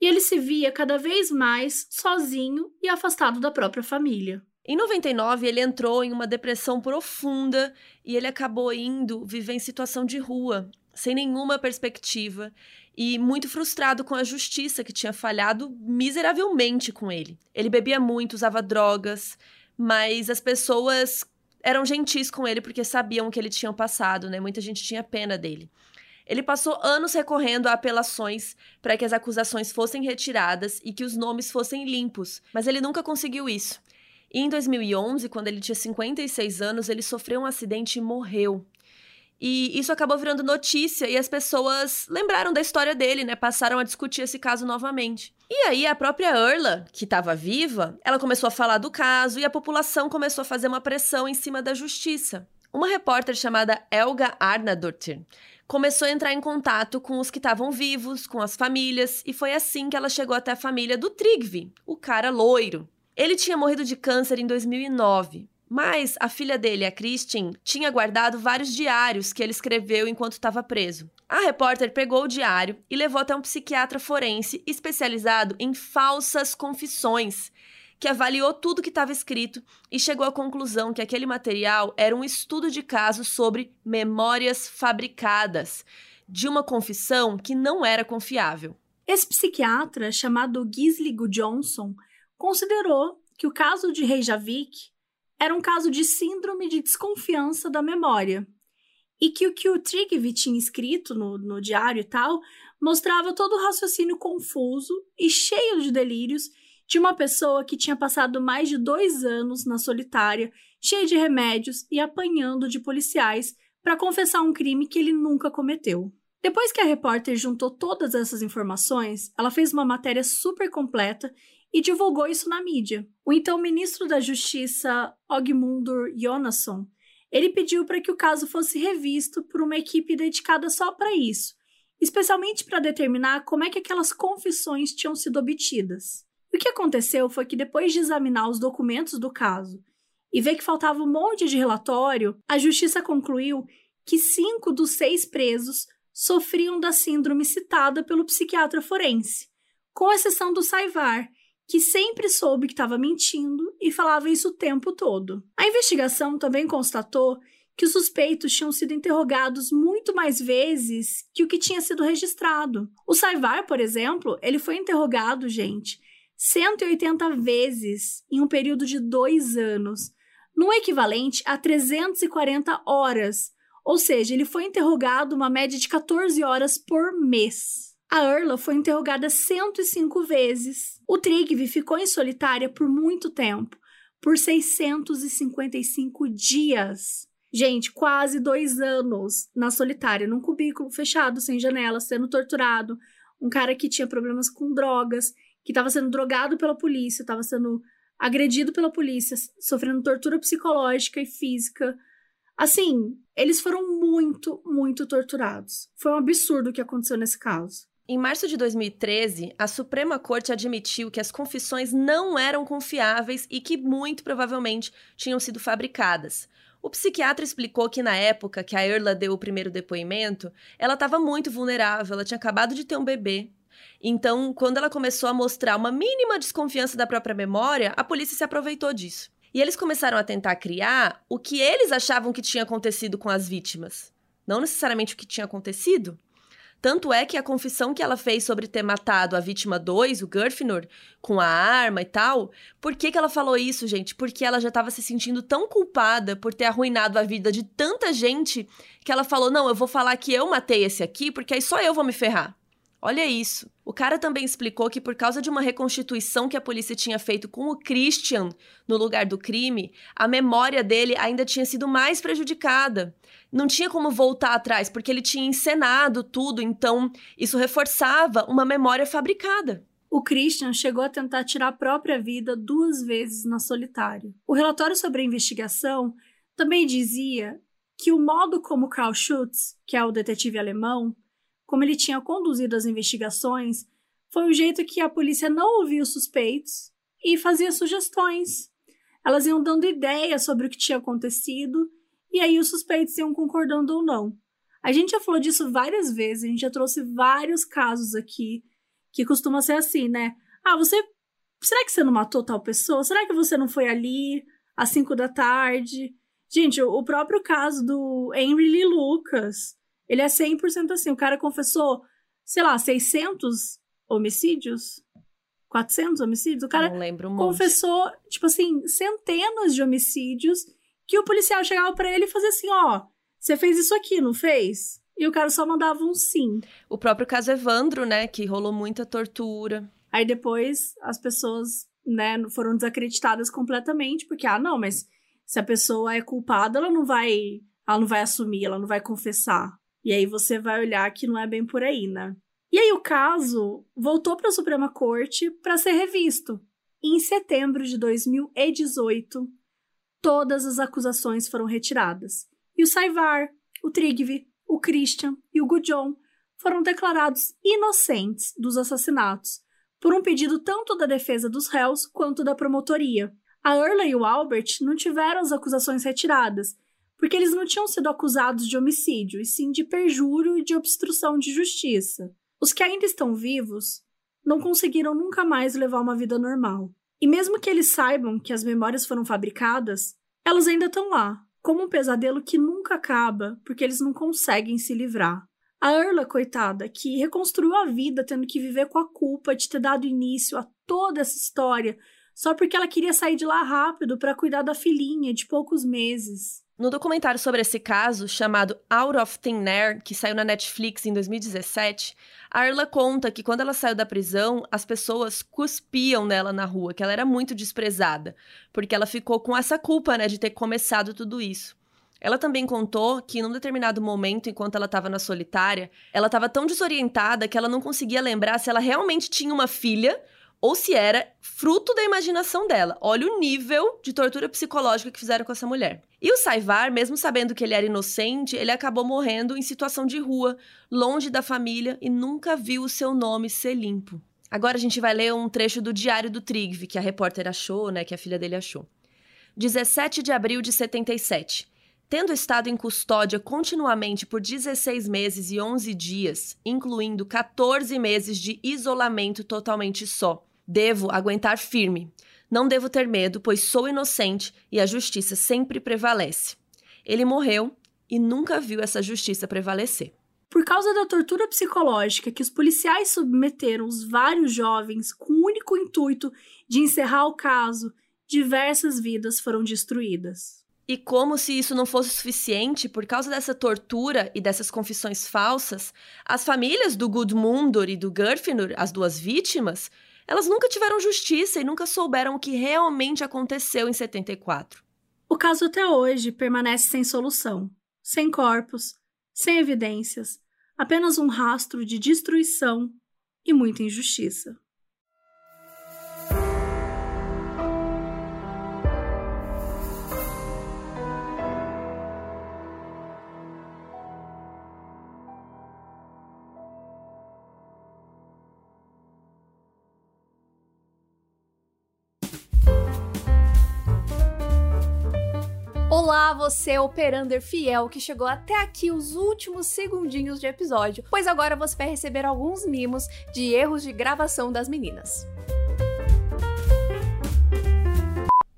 e ele se via cada vez mais sozinho e afastado da própria família. Em 99, ele entrou em uma depressão profunda e ele acabou indo viver em situação de rua, sem nenhuma perspectiva e muito frustrado com a justiça que tinha falhado miseravelmente com ele. Ele bebia muito, usava drogas, mas as pessoas eram gentis com ele porque sabiam o que ele tinha passado, né? Muita gente tinha pena dele. Ele passou anos recorrendo a apelações para que as acusações fossem retiradas e que os nomes fossem limpos, mas ele nunca conseguiu isso. E em 2011, quando ele tinha 56 anos, ele sofreu um acidente e morreu. E isso acabou virando notícia e as pessoas lembraram da história dele, né? Passaram a discutir esse caso novamente. E aí a própria Erla, que estava viva, ela começou a falar do caso e a população começou a fazer uma pressão em cima da justiça. Uma repórter chamada Elga Arnadottir começou a entrar em contato com os que estavam vivos, com as famílias, e foi assim que ela chegou até a família do Trigvi, o cara loiro. Ele tinha morrido de câncer em 2009, mas a filha dele, a Christine, tinha guardado vários diários que ele escreveu enquanto estava preso. A repórter pegou o diário e levou até um psiquiatra forense especializado em falsas confissões, que avaliou tudo que estava escrito e chegou à conclusão que aquele material era um estudo de caso sobre memórias fabricadas, de uma confissão que não era confiável. Esse psiquiatra, chamado Gisligo Johnson, considerou que o caso de Reykjavik era um caso de síndrome de desconfiança da memória. E que o que o Trigvi tinha escrito no, no diário e tal mostrava todo o raciocínio confuso e cheio de delírios de uma pessoa que tinha passado mais de dois anos na solitária, cheia de remédios e apanhando de policiais para confessar um crime que ele nunca cometeu. Depois que a repórter juntou todas essas informações, ela fez uma matéria super completa e divulgou isso na mídia. O então ministro da Justiça, Ogmundur Jonasson, ele pediu para que o caso fosse revisto por uma equipe dedicada só para isso, especialmente para determinar como é que aquelas confissões tinham sido obtidas. Que aconteceu foi que depois de examinar os documentos do caso e ver que faltava um monte de relatório, a justiça concluiu que cinco dos seis presos sofriam da síndrome citada pelo psiquiatra forense, com exceção do Saivar, que sempre soube que estava mentindo e falava isso o tempo todo. A investigação também constatou que os suspeitos tinham sido interrogados muito mais vezes que o que tinha sido registrado. O Saivar, por exemplo, ele foi interrogado, gente, 180 vezes em um período de dois anos, no equivalente a 340 horas, ou seja, ele foi interrogado uma média de 14 horas por mês. A Erla foi interrogada 105 vezes. O Trigve ficou em solitária por muito tempo, por 655 dias. Gente, quase dois anos na solitária, num cubículo fechado, sem janela, sendo torturado. Um cara que tinha problemas com drogas, que estava sendo drogado pela polícia, estava sendo agredido pela polícia, sofrendo tortura psicológica e física. Assim, eles foram muito, muito torturados. Foi um absurdo o que aconteceu nesse caso. Em março de 2013, a Suprema Corte admitiu que as confissões não eram confiáveis e que muito provavelmente tinham sido fabricadas. O psiquiatra explicou que na época que a Erla deu o primeiro depoimento, ela estava muito vulnerável, ela tinha acabado de ter um bebê. Então, quando ela começou a mostrar uma mínima desconfiança da própria memória, a polícia se aproveitou disso. E eles começaram a tentar criar o que eles achavam que tinha acontecido com as vítimas. Não necessariamente o que tinha acontecido, tanto é que a confissão que ela fez sobre ter matado a vítima 2, o Gurfinur, com a arma e tal, por que, que ela falou isso, gente? Porque ela já estava se sentindo tão culpada por ter arruinado a vida de tanta gente que ela falou: não, eu vou falar que eu matei esse aqui, porque aí só eu vou me ferrar. Olha isso. O cara também explicou que por causa de uma reconstituição que a polícia tinha feito com o Christian no lugar do crime, a memória dele ainda tinha sido mais prejudicada. Não tinha como voltar atrás, porque ele tinha encenado tudo, então isso reforçava uma memória fabricada. O Christian chegou a tentar tirar a própria vida duas vezes na solitária. O relatório sobre a investigação também dizia que o modo como Karl Schutz, que é o detetive alemão, como ele tinha conduzido as investigações, foi o jeito que a polícia não ouvia os suspeitos e fazia sugestões. Elas iam dando ideias sobre o que tinha acontecido e aí os suspeitos iam concordando ou não. A gente já falou disso várias vezes, a gente já trouxe vários casos aqui que costuma ser assim, né? Ah, você. Será que você não matou tal pessoa? Será que você não foi ali às 5 da tarde? Gente, o próprio caso do Henry Lee Lucas. Ele é 100% assim. O cara confessou, sei lá, 600 homicídios? 400 homicídios? O cara Não lembro confessou, tipo assim, centenas de homicídios que o policial chegava para ele e fazia assim: ó, você fez isso aqui, não fez? E o cara só mandava um sim. O próprio caso Evandro, né, que rolou muita tortura. Aí depois as pessoas né, foram desacreditadas completamente, porque, ah, não, mas se a pessoa é culpada, ela não vai, ela não vai assumir, ela não vai confessar. E aí você vai olhar que não é bem por aí, né? E aí o caso voltou para a Suprema Corte para ser revisto. E em setembro de 2018, todas as acusações foram retiradas. E o Saivar, o Trigve, o Christian e o Gujon foram declarados inocentes dos assassinatos, por um pedido tanto da defesa dos réus quanto da promotoria. A Earla e o Albert não tiveram as acusações retiradas, porque eles não tinham sido acusados de homicídio, e sim de perjúrio e de obstrução de justiça. Os que ainda estão vivos não conseguiram nunca mais levar uma vida normal. E mesmo que eles saibam que as memórias foram fabricadas, elas ainda estão lá, como um pesadelo que nunca acaba, porque eles não conseguem se livrar. A Erla, coitada, que reconstruiu a vida tendo que viver com a culpa de ter dado início a toda essa história, só porque ela queria sair de lá rápido para cuidar da filhinha de poucos meses. No documentário sobre esse caso, chamado Out of Thin Air, que saiu na Netflix em 2017, a Arla conta que quando ela saiu da prisão, as pessoas cuspiam nela na rua, que ela era muito desprezada, porque ela ficou com essa culpa, né, de ter começado tudo isso. Ela também contou que, num determinado momento, enquanto ela estava na solitária, ela estava tão desorientada que ela não conseguia lembrar se ela realmente tinha uma filha ou se era fruto da imaginação dela. Olha o nível de tortura psicológica que fizeram com essa mulher. E o Saivar, mesmo sabendo que ele era inocente, ele acabou morrendo em situação de rua, longe da família e nunca viu o seu nome ser limpo. Agora a gente vai ler um trecho do diário do Trigve, que a repórter achou, né, que a filha dele achou. 17 de abril de 77. Tendo estado em custódia continuamente por 16 meses e 11 dias, incluindo 14 meses de isolamento totalmente só, Devo aguentar firme. Não devo ter medo, pois sou inocente e a justiça sempre prevalece. Ele morreu e nunca viu essa justiça prevalecer. Por causa da tortura psicológica que os policiais submeteram os vários jovens com o único intuito de encerrar o caso, diversas vidas foram destruídas. E como se isso não fosse suficiente, por causa dessa tortura e dessas confissões falsas, as famílias do Gudmundur e do Gurfinur, as duas vítimas, elas nunca tiveram justiça e nunca souberam o que realmente aconteceu em 74. O caso até hoje permanece sem solução, sem corpos, sem evidências, apenas um rastro de destruição e muita injustiça. Olá, você operander fiel que chegou até aqui os últimos segundinhos de episódio, pois agora você vai receber alguns mimos de erros de gravação das meninas.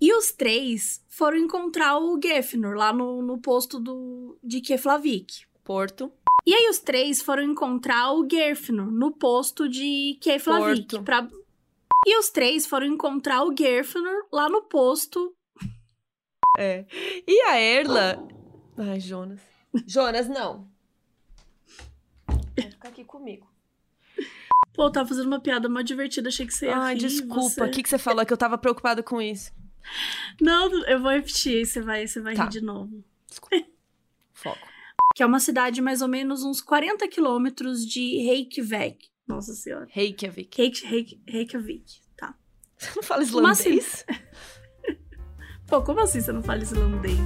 E os três foram encontrar o Gefnor lá no, no posto do, de Keflavik. Porto. E aí os três foram encontrar o Gefnor no posto de Keflavik. Pra... E os três foram encontrar o Gefnor lá no posto é. E a Erla. Ai, Jonas. Jonas, não. Vai ficar aqui comigo. Pô, eu tava fazendo uma piada mó divertida, achei que você ia Ai, rir, desculpa. O que, que você falou? Que eu tava preocupada com isso. Não, eu vou repetir, você vai, você vai tá. rir de novo. Desculpa. Foco. Que é uma cidade mais ou menos uns 40 quilômetros de Reykjavik. Nossa senhora. Reykjavik. Reykjavik, Reykjavik, tá. Você não fala islandês? Pô, como assim você não fala islandês?